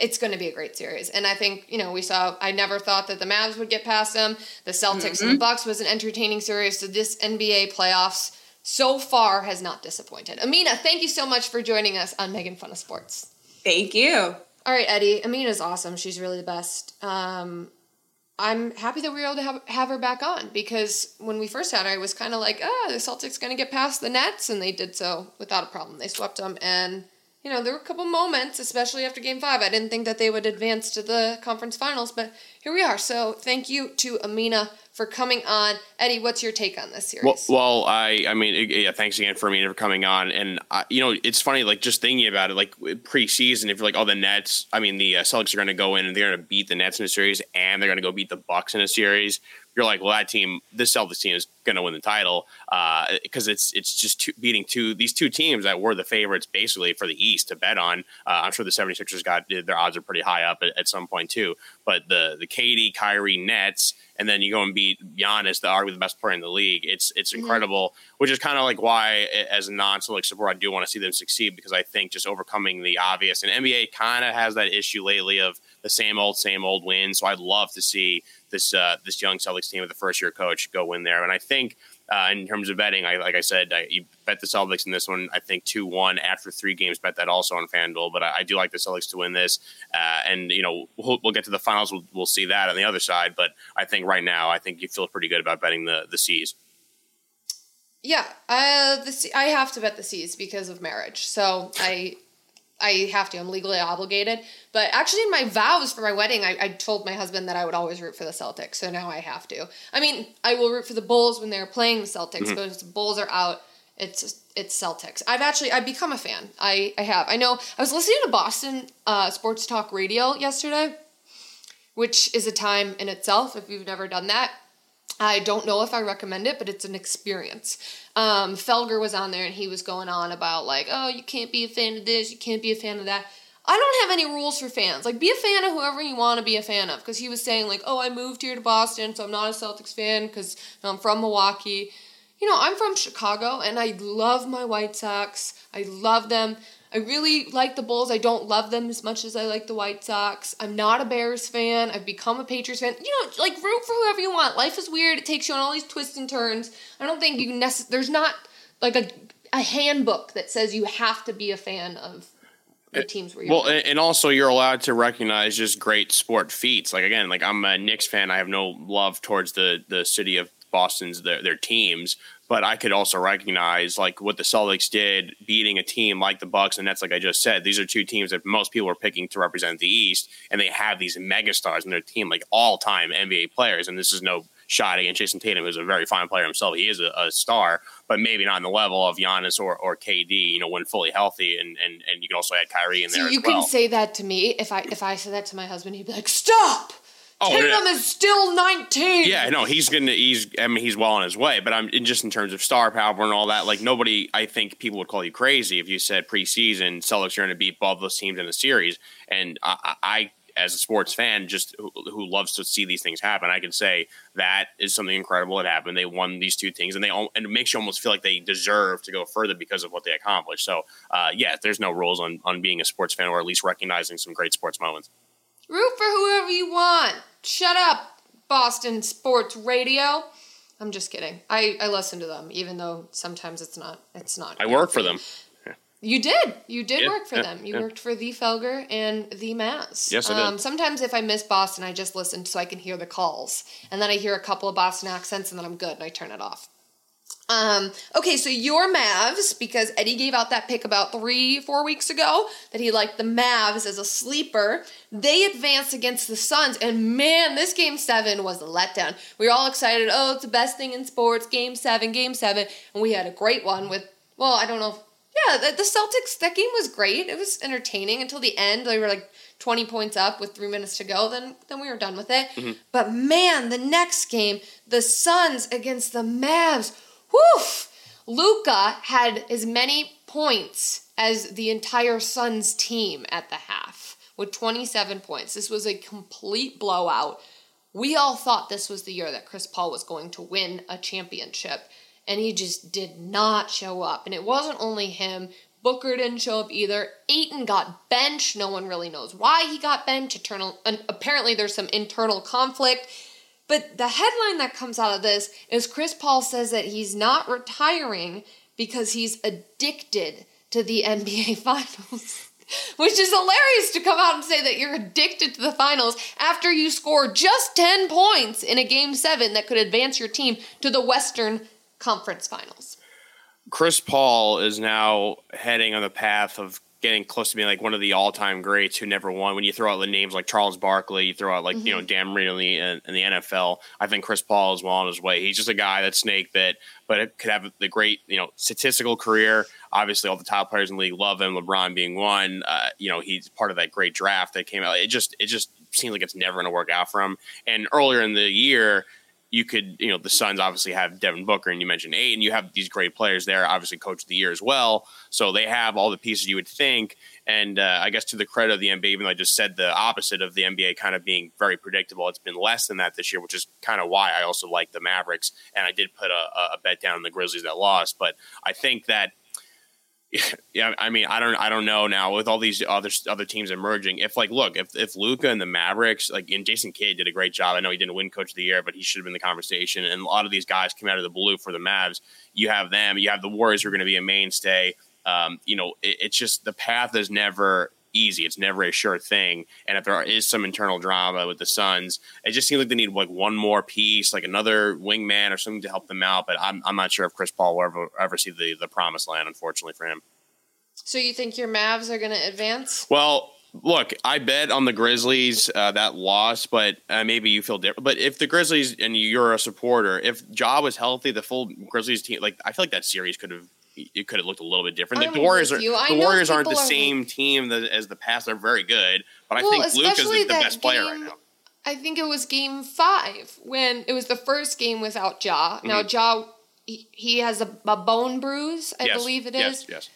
it's going to be a great series. And I think, you know, we saw, I never thought that the Mavs would get past them. The Celtics mm-hmm. and the. Bucks was an entertaining series. So this NBA playoffs so far has not disappointed. Amina, thank you so much for joining us on Megan Fun of Sports. Thank you. All right, Eddie. Amina's awesome. She's really the best. Um, I'm happy that we were able to have, have her back on because when we first had her, I was kind of like, ah, oh, the Celtics going to get past the Nets, and they did so without a problem. They swept them, and you know, there were a couple moments, especially after game five. I didn't think that they would advance to the conference finals, but here we are. So thank you to Amina for coming on. Eddie, what's your take on this series? Well, well I, I mean, yeah, thanks again for Amina for coming on. And, uh, you know, it's funny, like, just thinking about it, like, preseason, if you're like, oh, the Nets, I mean, the uh, Celtics are going to go in and they're going to beat the Nets in a series and they're going to go beat the Bucks in a series you're like, well, that team, this Celtics team is going to win the title because uh, it's it's just two, beating two these two teams that were the favorites basically for the East to bet on. Uh, I'm sure the 76ers got their odds are pretty high up at, at, some point too. But the the KD, Kyrie, Nets, and then you go and beat Giannis, the arguably the best player in the league. It's it's mm-hmm. incredible, which is kind of like why, as a non-Celtics supporter, I do want to see them succeed because I think just overcoming the obvious and NBA kind of has that issue lately of the same old, same old win. So I'd love to see this uh, this young Celtics team with the first year coach go win there. And I think uh, in terms of betting, I, like I said, I, you bet the Celtics in this one. I think two one after three games. Bet that also on FanDuel, but I, I do like the Celtics to win this. Uh, and you know we'll, we'll, get to the finals. We'll, we'll see that on the other side. But I think right now, I think you feel pretty good about betting the the C's. Yeah, uh, the I have to bet the C's because of marriage. So I I have to. I'm legally obligated. But actually, in my vows for my wedding, I, I told my husband that I would always root for the Celtics. So now I have to. I mean, I will root for the Bulls when they're playing the Celtics, mm-hmm. but if the Bulls are out, it's it's Celtics. I've actually I've become a fan. I I have. I know. I was listening to Boston uh, Sports Talk Radio yesterday, which is a time in itself. If you've never done that, I don't know if I recommend it, but it's an experience. Um, Felger was on there and he was going on about like, oh, you can't be a fan of this, you can't be a fan of that. I don't have any rules for fans. Like, be a fan of whoever you want to be a fan of. Because he was saying like, oh, I moved here to Boston, so I'm not a Celtics fan because I'm from Milwaukee. You know, I'm from Chicago and I love my White Sox. I love them. I really like the Bulls. I don't love them as much as I like the White Sox. I'm not a Bears fan. I've become a Patriots fan. You know, like root for whoever you want. Life is weird. It takes you on all these twists and turns. I don't think you necess- there's not like a a handbook that says you have to be a fan of the teams where you're well and also you're allowed to recognize just great sport feats like again like i'm a knicks fan i have no love towards the the city of boston's their, their teams but I could also recognize like what the Celtics did beating a team like the Bucks and Nets. Like I just said, these are two teams that most people are picking to represent the East, and they have these megastars in their team, like all time NBA players. And this is no shot against Jayson Tatum, who's a very fine player himself. He is a, a, star, but maybe not on the level of Giannis or, or KD. You know, when fully healthy, and and and you can also add Kyrie in so there. you well. can say that to me if I if I said that to my husband, he'd be like, "Stop." Oh, Tatum yeah. is still 19. Yeah, no, he's gonna. He's. I mean, he's well on his way. But I'm just in terms of star power and all that. Like nobody, I think people would call you crazy if you said preseason Celtics are going to beat both those teams in the series. And I, I, as a sports fan, just who, who, loves to see these things happen, I can say that is something incredible that happened. They won these two things, and they all and it makes you almost feel like they deserve to go further because of what they accomplished. So, uh, yeah, there's no rules on on being a sports fan, or at least recognizing some great sports moments. Root for whoever you want. Shut up, Boston Sports Radio. I'm just kidding. I, I listen to them, even though sometimes it's not it's not. I work for them. You did. You did yeah, work for yeah, them. You yeah. worked for the Felger and the Mazz. Yes, I did. Um, sometimes if I miss Boston, I just listen so I can hear the calls, and then I hear a couple of Boston accents, and then I'm good, and I turn it off. Um, okay, so your Mavs, because Eddie gave out that pick about three, four weeks ago that he liked the Mavs as a sleeper. They advanced against the Suns, and man, this game seven was a letdown. We were all excited. Oh, it's the best thing in sports. Game seven, game seven. And we had a great one with, well, I don't know. yeah, the, the Celtics, that game was great. It was entertaining until the end. They were like 20 points up with three minutes to go. Then, then we were done with it. Mm-hmm. But man, the next game, the Suns against the Mavs Woof! Luka had as many points as the entire Suns team at the half with 27 points. This was a complete blowout. We all thought this was the year that Chris Paul was going to win a championship, and he just did not show up. And it wasn't only him. Booker didn't show up either. Ayton got benched. No one really knows why he got benched. Eternal, apparently, there's some internal conflict. But the headline that comes out of this is Chris Paul says that he's not retiring because he's addicted to the NBA Finals. Which is hilarious to come out and say that you're addicted to the finals after you score just 10 points in a game seven that could advance your team to the Western Conference Finals. Chris Paul is now heading on the path of getting close to being like one of the all-time greats who never won. When you throw out the names like Charles Barkley, you throw out like mm-hmm. you know mm-hmm. Dan Marino in the, in the NFL. I think Chris Paul is well on his way. He's just a guy that snake bit, but it could have the great you know statistical career. Obviously, all the top players in the league love him. LeBron being one. Uh, you know, he's part of that great draft that came out. It just it just seems like it's never going to work out for him. And earlier in the year you could, you know, the Suns obviously have Devin Booker, and you mentioned and you have these great players there, obviously coach of the year as well. So they have all the pieces you would think. And uh, I guess to the credit of the NBA, even though I just said the opposite of the NBA kind of being very predictable, it's been less than that this year, which is kind of why I also like the Mavericks. And I did put a, a bet down on the Grizzlies that lost. But I think that yeah, I mean, I don't, I don't know now with all these other other teams emerging. If like, look, if if Luka and the Mavericks, like, and Jason Kidd did a great job. I know he didn't win Coach of the Year, but he should have been the conversation. And a lot of these guys came out of the blue for the Mavs. You have them. You have the Warriors who are going to be a mainstay. Um, you know, it, it's just the path is never easy. It's never a sure thing. And if there is some internal drama with the Suns, it just seems like they need like one more piece, like another wingman or something to help them out. But I'm, I'm not sure if Chris Paul will ever, ever see the, the promised land, unfortunately for him. So you think your Mavs are going to advance? Well, look, I bet on the Grizzlies uh, that loss, but uh, maybe you feel different. But if the Grizzlies and you're a supporter, if Ja was healthy, the full Grizzlies team, like I feel like that series could have it could have looked a little bit different. The Warriors are with you. I the Warriors aren't the are- same team that, as the past. They're very good, but I think Luka's is the, the best player right now. I think it was game five when it was the first game without Ja. Now, Mhm. Ja, he, he has a, a bone bruise, I yes, believe it is. yes. Yes,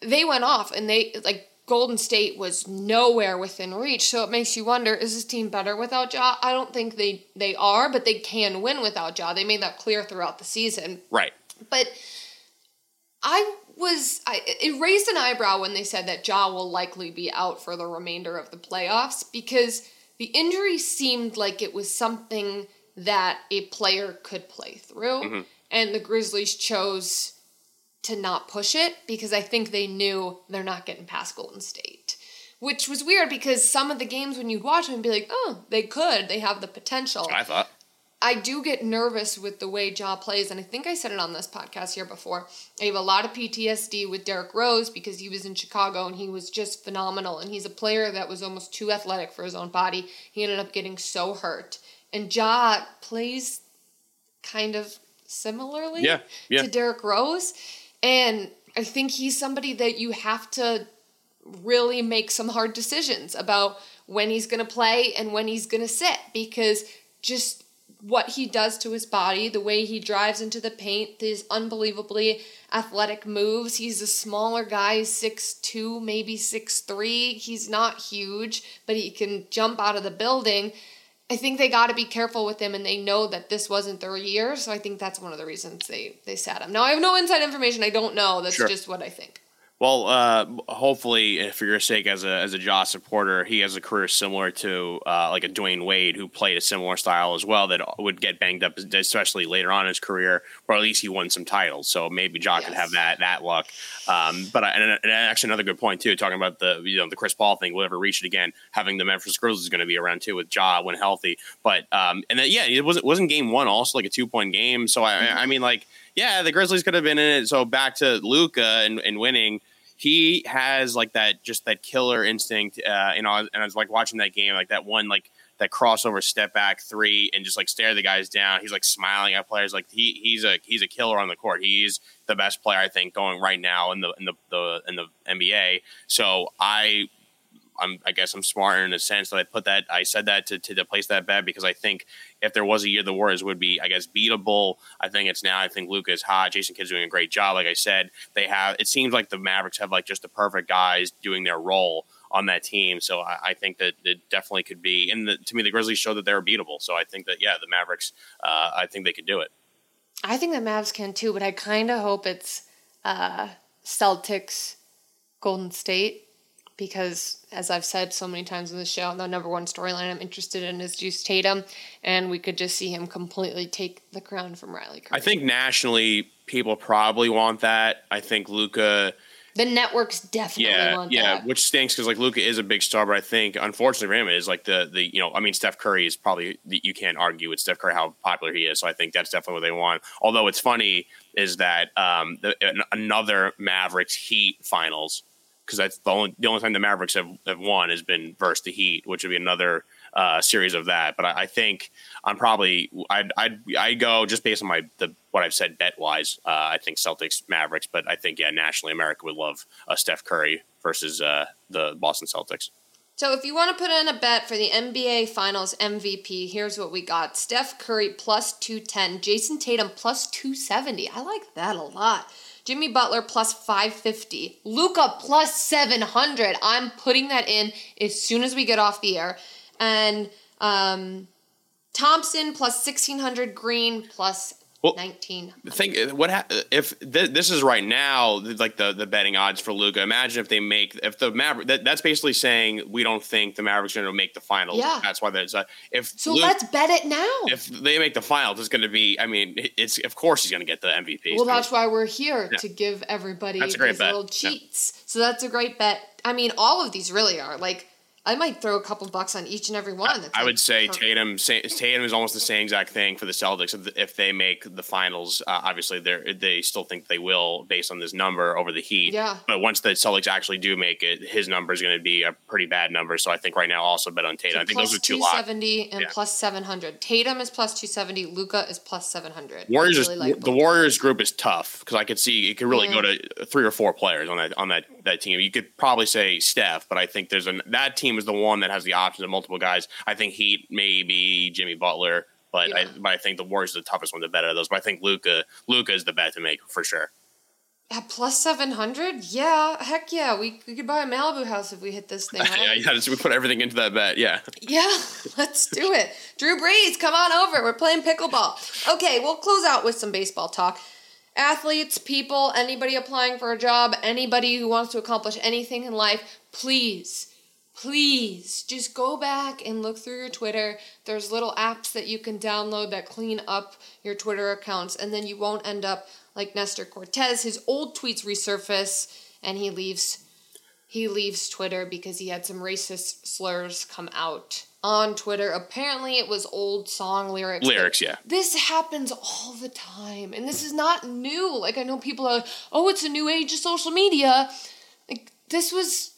They went off and they, like, Golden State was nowhere within reach. So it makes you wonder is this team better without Ja? I don't think they, they are, but they can win without Ja. They made that clear throughout the season. right. But I was I it raised an eyebrow when they said that Ja will likely be out for the remainder of the playoffs because the injury seemed like it was something that a player could play through Mhm. and the Grizzlies chose to not push it because I think they knew they're not getting past Golden State. Which was weird because some of the games when you'd watch them, be like, oh, they could, they have the potential. I thought. I do get nervous with the way Ja plays, and I think I said it on this podcast here before. I have a lot of PTSD with Derrick Rose because he was in Chicago and he was just phenomenal. And he's a player that was almost too athletic for his own body. He ended up getting so hurt. And Ja plays kind of similarly Yeah, yeah. to Derrick Rose. And I think he's somebody that you have to really make some hard decisions about when he's going to play and when he's going to sit because just what he does to his body, the way he drives into the paint, his unbelievably athletic moves. He's a smaller guy, 6'2, maybe 6'3. He's not huge, but he can jump out of the building. I think they got to be careful with him, and they know that this wasn't their year. So I think that's one of the reasons they they sat him. Now I have no inside information. I don't know. That's Sure. just what I think. Well, uh, hopefully, for your sake, as a as a Josh supporter, he has a career similar to uh, like a Dwyane Wade, who played a similar style as well. That would get banged up, especially later on in his career, or at least he won some titles. So maybe Josh could have that that luck. Um, but I, and, and actually, another good point too, talking about the you know the Chris Paul thing. Will ever reach it again? Having the Memphis Grizzlies is going to be around too with Ja when healthy. But um, and then yeah, it wasn't wasn't game one also like a two point game. So I I mean like yeah, the Grizzlies could have been in it. So back to Luka and, and winning he has like that just that killer instinct uh you know and i was like watching that game like that one like that crossover step back three and just like stare the guys down. He's like smiling at players. Like he he's a he's a killer on the court. He's the best player i think going right now in the in the, the in the nba so i I'm, I guess I'm smarter in a sense that I put that I said that to, to place that bet because I think if there was a year the Warriors would be I guess beatable. I think it's now. I think Luka is hot. Jason Kidd's doing a great job. Like I said, they have. It seems like the Mavericks have like just the perfect guys doing their role on that team. So I, I think that it definitely could be. And the, to me, the Grizzlies showed that they're beatable. So I think that yeah, the Mavericks. Uh, I think they could do it. I think the Mavs can too, but I kind of hope it's uh, Celtics, Golden State, because as I've said so many times in the show, the number one storyline I'm interested in is Deuce Tatum, and we could just see him completely take the crown from Riley. Curry. I think nationally, people probably want that. I think Luka. the networks definitely yeah, yeah, that. which stinks because like Luka is a big star, but I think unfortunately for him is like the the you know I mean Steph Curry is probably you can't argue with Steph Curry how popular he is, so I think that's definitely what they want. Although it's funny is that um the, another Mavericks Heat finals because that's the only the only time the Mavericks have, have won has been versus the Heat, which would be another uh, series of that. But I, I think I'm probably I'd, I'd I go just based on my the what I've said bet wise. Uh, I think Celtics Mavericks, but I think yeah nationally America would love uh, Steph Curry versus uh, the Boston Celtics. So if you want to put in a bet for the NBA Finals MVP, here's what we got: Steph Curry plus two ten, Jayson Tatum plus two seventy. I like that a lot. Jimmy Butler plus 550, Luka plus 700. I'm putting that in as soon as we get off the air. And um, Thompson plus 1600, Green plus Well, 19. Think uh, what ha- uh, if th- this is right now like the the betting odds for Luka. Imagine if they make if the Maverick that, that's basically saying we don't think the Mavericks are going to make the finals. Yeah. that's why there's a if So Luka- let's bet it now. if they make the finals, it's going to be. I mean, it's of course he's going to get the MVP. Well, that's why we're here Yeah. to give everybody That's these a great bet. little Yeah. cheats. So that's a great bet. I mean, all of these really are. Like, I might throw a couple bucks on each and every one. That's I like would say Tatum. Tatum is almost the same exact thing for the Celtics. If, they make the finals, uh, obviously they they still think they will based on this number over the Heat. Yeah. But once the Celtics actually do make it, his number is going to be a pretty bad number. So I think right now also bet on Tatum. So I think those are two locks. 270 and Yeah. plus 700. Tatum is plus 270. Luka is plus 700. Warriors I is, like the. Warriors group is tough because I could see it could really Yeah. go to three or four players on that on that that team. You could probably say Steph, but I think there's an that team is the one that has the options of multiple guys. I think Heat maybe Jimmy Butler, but I but I think the Warriors is the toughest one to bet out of those. But I think Luka Luka is the bet to make for sure. At plus 700? Yeah, heck yeah. We, we could buy a Malibu house if we hit this thing. yeah, right? yeah, so we put everything into that bet. Yeah, Yeah, let's do it. Drew Brees, come on over. We're playing pickleball. Okay, we'll close out with some baseball talk. Athletes, people, anybody applying for a job, anybody who wants to accomplish anything in life, please, please just go back and look through your Twitter. There's little apps that you can download that clean up your Twitter accounts, and then you won't end up like Nestor Cortes. His old tweets resurface, and he leaves he leaves Twitter because he had some racist slurs come out on Twitter. Apparently, it was old song lyrics. lyrics. Yeah, This happens all the time, and this is not new. Like I know people are, like, oh, it's a new age of social media. Like this was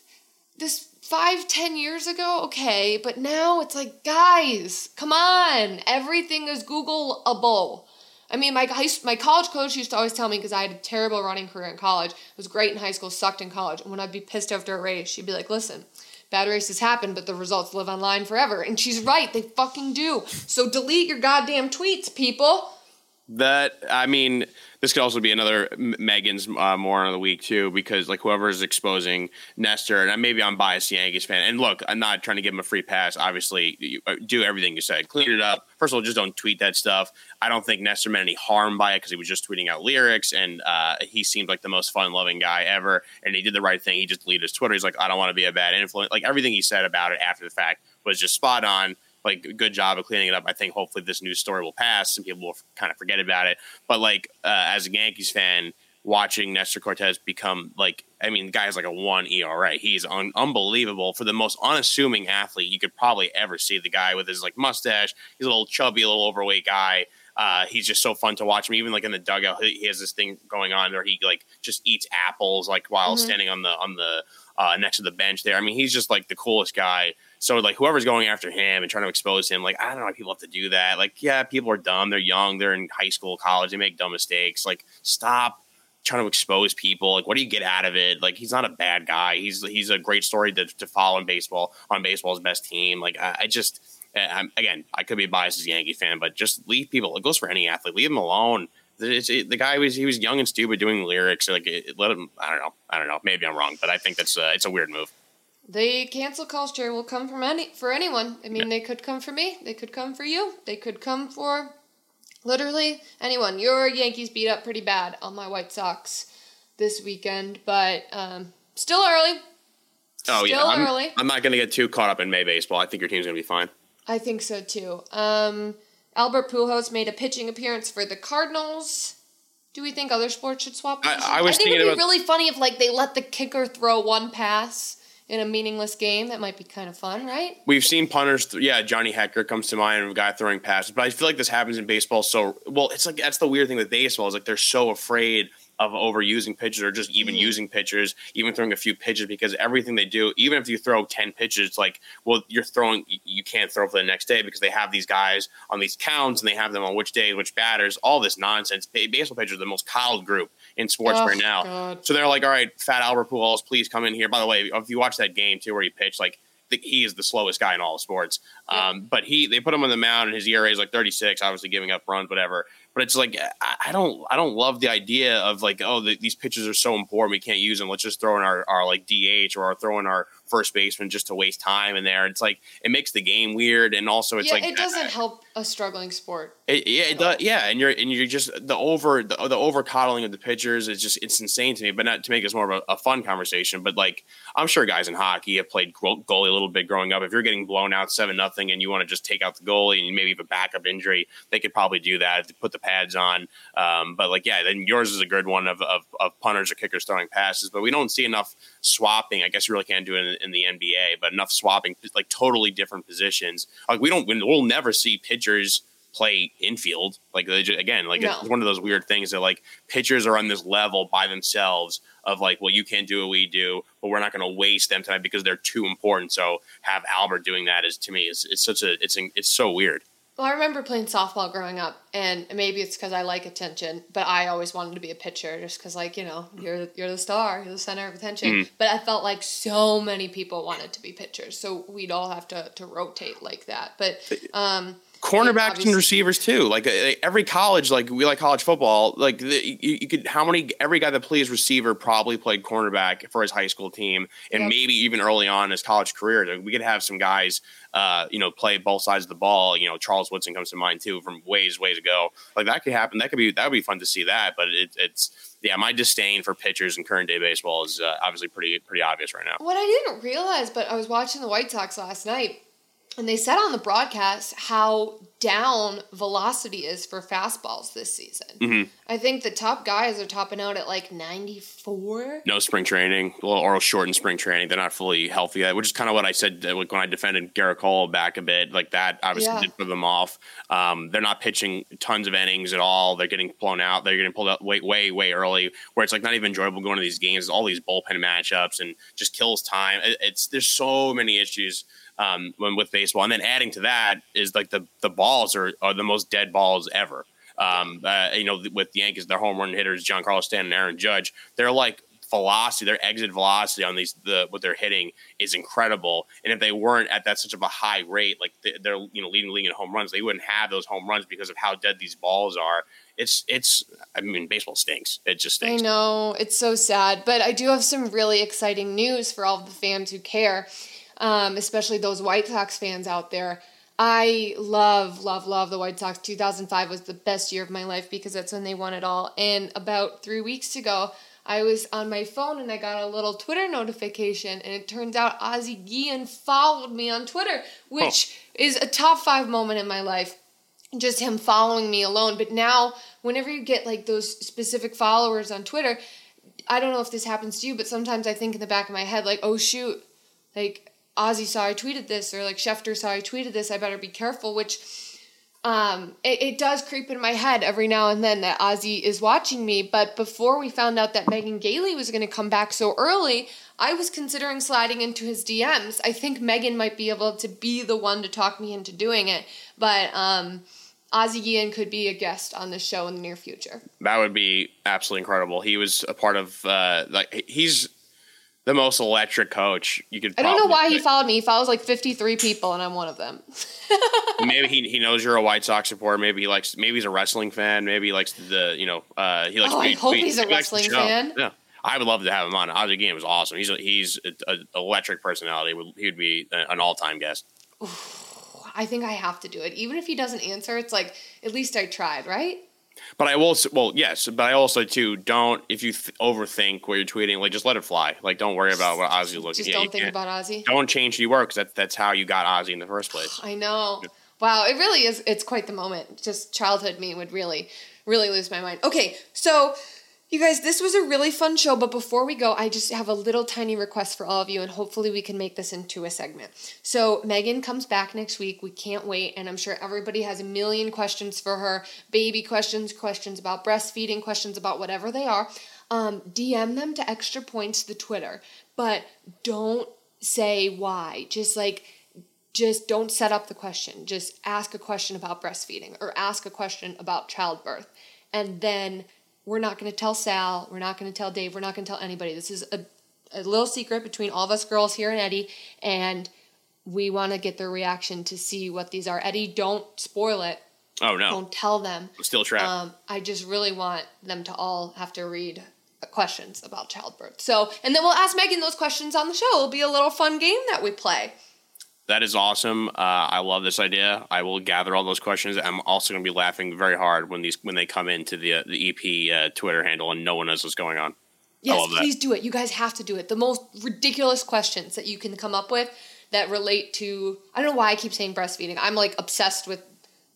this five, ten years ago, okay, but now it's like, guys, come on, everything is Googleable. I mean, my high, my college coach used to always tell me because I had a terrible running career in college. It was great in high school, sucked in college. And when I'd be pissed after a race, she'd be like, "Listen, bad races happen, but the results live online forever." And she's right; they fucking do. So delete your goddamn tweets, people. that I mean, this could also be another Megan's uh, more of the week too, because like whoever is exposing Nestor, and maybe I'm biased Yankees fan. And look, I'm not trying to give him a free pass. Obviously, you, uh, do everything you said, clean it up. First of all, just don't tweet that stuff. I don't think Nestor meant any harm by it because he was just tweeting out lyrics, and uh, he seemed like the most fun-loving guy ever. And he did the right thing. He just deleted his Twitter. He's like, I don't want to be a bad influence. Like everything he said about it after the fact was just spot on like good job of cleaning it up. I think hopefully this news story will pass and people will kind of forget about it. But like uh, as a Yankees fan, watching Nestor Cortes become like I mean, the guy has like a one ERA. He's un- unbelievable for the most unassuming athlete you could probably ever see. The guy with his like mustache, he's a little chubby, a little overweight guy. Uh, he's just so fun to watch him. Even like in the dugout, he, he has this thing going on where he like just eats apples like while Mhm. standing on the on the uh, next to the bench there. I mean, he's just like the coolest guy. So like whoever's going after him and trying to expose him, like I don't know why people have to do that. Like yeah, people are dumb. They're young. They're in high school, college. They make dumb mistakes. Like stop trying to expose people. Like what do you get out of it? Like he's not a bad guy. He's he's a great story to, to follow in baseball on baseball's best team. Like I, I just I'm, again I could be biased as a Yankee fan, but just leave people. It goes for any athlete. Leave him alone. It, the guy was he was young and stupid doing lyrics. Like it let him. I don't know. I don't know. Maybe I'm wrong, but I think that's uh, it's a weird move. The cancel culture will come from any for anyone. I mean, they could come for me. They could come for you. They could come for literally anyone. Your Yankees beat up pretty bad on my White Sox this weekend, but um, still early. Oh yeah, Still I'm, early. I'm not going to get too caught up in May baseball. I think your team's going to be fine. I think so too. Um, Albert Pujols made a pitching appearance for the Cardinals. Do we think other sports should swap? I- I was think thinking it'd be about- really funny if like they let the kicker throw one pass in a meaningless game. That might be kind of fun, right? We've seen punters. Th- yeah, Johnny Hekker comes to mind, a guy throwing passes. But I feel like this happens in baseball. So well, it's like that's the weird thing with baseball is like they're so afraid of overusing pitchers or just even Mhm. using pitchers, even throwing a few pitches because everything they do, even if you throw ten pitches, it's like well, you're throwing you can't throw for the next day because they have these guys on these counts and they have them on which days, which batters, all this nonsense. Baseball pitchers are the most coddled group in sports Oh, right now. God. So they're like, all right, Fat Albert Pujols, please come in here. By the way, if you watch that game too, where he pitched, like the, he is the slowest guy in all of sports. Um, but he, they put him on the mound, and his ERA is like 36, obviously giving up runs, whatever. but it's like I, I don't I don't love the idea of like oh the, these pitches are so important we can't use them. Let's just throw in our, our like DH or throw in our first baseman just to waste time in there. It's like it makes the game weird, and also it's yeah, like it doesn't help a struggling sport. It, yeah, it does. Yeah, and you're and you're just the over the, the over coddling of the pitchers is just it's insane to me. But not to make this more of a, a, fun conversation. But like I'm sure guys in hockey have played goalie a little bit growing up. If you're getting blown out seven nothing and you want to just take out the goalie and maybe have a backup injury, they could probably do that. Put the pads on. Um, but like yeah, then yours is a good one of, of, of punters or kickers throwing passes. But we don't see enough swapping. I guess you really can't do it in, in the NBA, but enough swapping like totally different positions. Like we don't we'll never see pitchers play infield. Like they just, again, like no. it's one of those weird things that like pitchers are on this level by themselves of like, well, you can't do what we do, but we're not going to waste them tonight because they're too important. So have Albert doing that is to me is it's such a it's it's so weird. Well, I remember playing softball growing up, and maybe it's because I like attention, but I always wanted to be a pitcher just because, like, you know, you're you're the star, you're the center of attention. Mm. But I felt like so many people wanted to be pitchers, so we'd all have to to rotate like that. But um, cornerbacks and receivers too. Like uh, every college, like we like college football. Like the, you, you, could how many every guy that plays receiver probably played cornerback for his high school team, and yep. maybe even early on in his college career. We could have some guys, uh, you know, play both sides of the ball. You know, Charles Woodson comes to mind too from ways ways ago. Like that could happen. That could be that would be fun to see that. But it, it's yeah, my disdain for pitchers in current day baseball is uh, obviously pretty pretty obvious right now. What I didn't realize, but I was watching the White Sox last night and they said on the broadcast how down velocity is for fastballs this season. Mm-hmm. I think the top guys are topping out at like 94. No spring training, or in spring training. They're not fully healthy yet, which is kind of what I said like when I defended Gerrit Cole back a bit. Like that obviously yeah. did put them off. Um, they're not pitching tons of innings at all. They're getting blown out. They're getting pulled out way, way, way early, where it's like not even enjoyable going to these games. All these bullpen matchups and just kills time. it's there's so many issues um, when with baseball. And then adding to that is like the the balls are, are the most dead balls ever. Um, uh, you know, with the Yankees, their home run hitters, Giancarlo Stanton and Aaron Judge, they're like velocity, their exit velocity on these the what they're hitting is incredible. And if they weren't at that such of a high rate, like they're you know leading league in home runs, they wouldn't have those home runs because of how dead these balls are. It's it's I mean baseball stinks. It just stinks. I know it's so sad, but I do have some really exciting news for all the fans who care um, especially those White Sox fans out there. I love, love, love the White Sox. 2005 was the best year of my life because that's when they won it all. And about three weeks ago, I was on my phone and I got a little Twitter notification, and it turns out Ozzie Guillen followed me on Twitter, which oh. is a top five moment in my life. Just him following me alone. But now, whenever you get like those specific followers on Twitter, I don't know if this happens to you, but sometimes I think in the back of my head, like, oh shoot, like Ozzie saw I tweeted this or like Schefter saw I tweeted this, I better be careful, which um, it, it does creep in my head every now and then that Ozzie is watching me. But before we found out that Megan Gailey was going to come back so early, I was considering sliding into his DMs. I think Megan might be able to be the one to talk me into doing it. But um, Ozzie Guillen could be a guest on the show in the near future. That would be absolutely incredible. He was a part of uh, like he's the most electric coach you could. I don't know why he followed me. He follows like fifty three people, and I'm one of them. maybe he, he knows you're a White Sox supporter. Maybe he likes. Maybe he's a wrestling fan. Maybe he likes the you know uh, he likes. Oh, I hope he's a wrestling fan. Yeah. I would love to have him on. Ozzie Guillen was awesome. He's a, he's an electric personality. He would be an all time guest. I think I have to do it. Even if he doesn't answer, it's like at least I tried, right? But I will, well, yes, but I also too don't if you th- overthink what you're tweeting, like just let it fly. Like don't worry about what Ozzie looks. Just yeah, don't think about Ozzie. Don't change who you were because that's that's how you got Ozzie in the first place. I know. Wow, it really is. It's quite the moment. Just childhood me would really, really lose my mind. Okay, so you guys, this was a really fun show, but before we go, I just have a little tiny request for all of you, and hopefully we can make this into a segment. So, Megan comes back next week. We can't wait, and I'm sure everybody has a million questions for her baby questions, questions about breastfeeding, questions about whatever they are. Um, DM them to Extra Points, the Twitter, but don't say why. Just like, just don't set up the question. Just ask a question about breastfeeding or ask a question about childbirth. And then we're not going to tell Sal, we're not going to tell Dave, we're not going to tell anybody. This is a, a little secret between all of us girls here and Eddie, and we want to get their reaction to see what these are. Eddie, don't spoil it. Oh no! Don't tell them. Still trapped. Um, I just really want them to all have to read questions about childbirth. So, and then we'll ask Megan those questions on the show. It'll be a little fun game that we play. That is awesome. Uh, I love this idea. I will gather all those questions. I'm also going to be laughing very hard when these when they come into the uh, the EP uh, Twitter handle and no one knows what's going on. Yes, please do it. You guys have to do it. The most ridiculous questions that you can come up with that relate to I don't know why I keep saying breastfeeding. I'm like obsessed with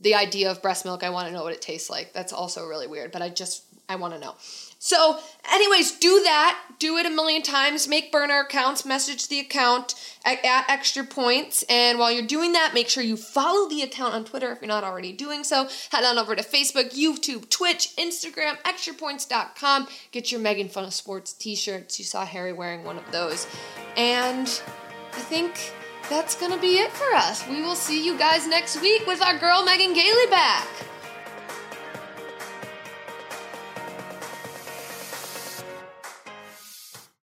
the idea of breast milk. I want to know what it tastes like. That's also really weird, but I just I want to know. So, anyways, do that. Do it a million times. Make burner accounts. Message the account at, at, extra points. And while you're doing that, make sure you follow the account on Twitter if you're not already doing so. Head on over to Facebook, YouTube, Twitch, Instagram, extrapoints.com. Get your Megan Fun of Sports t shirts. You saw Harry wearing one of those. And I think that's going to be it for us. We will see you guys next week with our girl Megan Gailey back.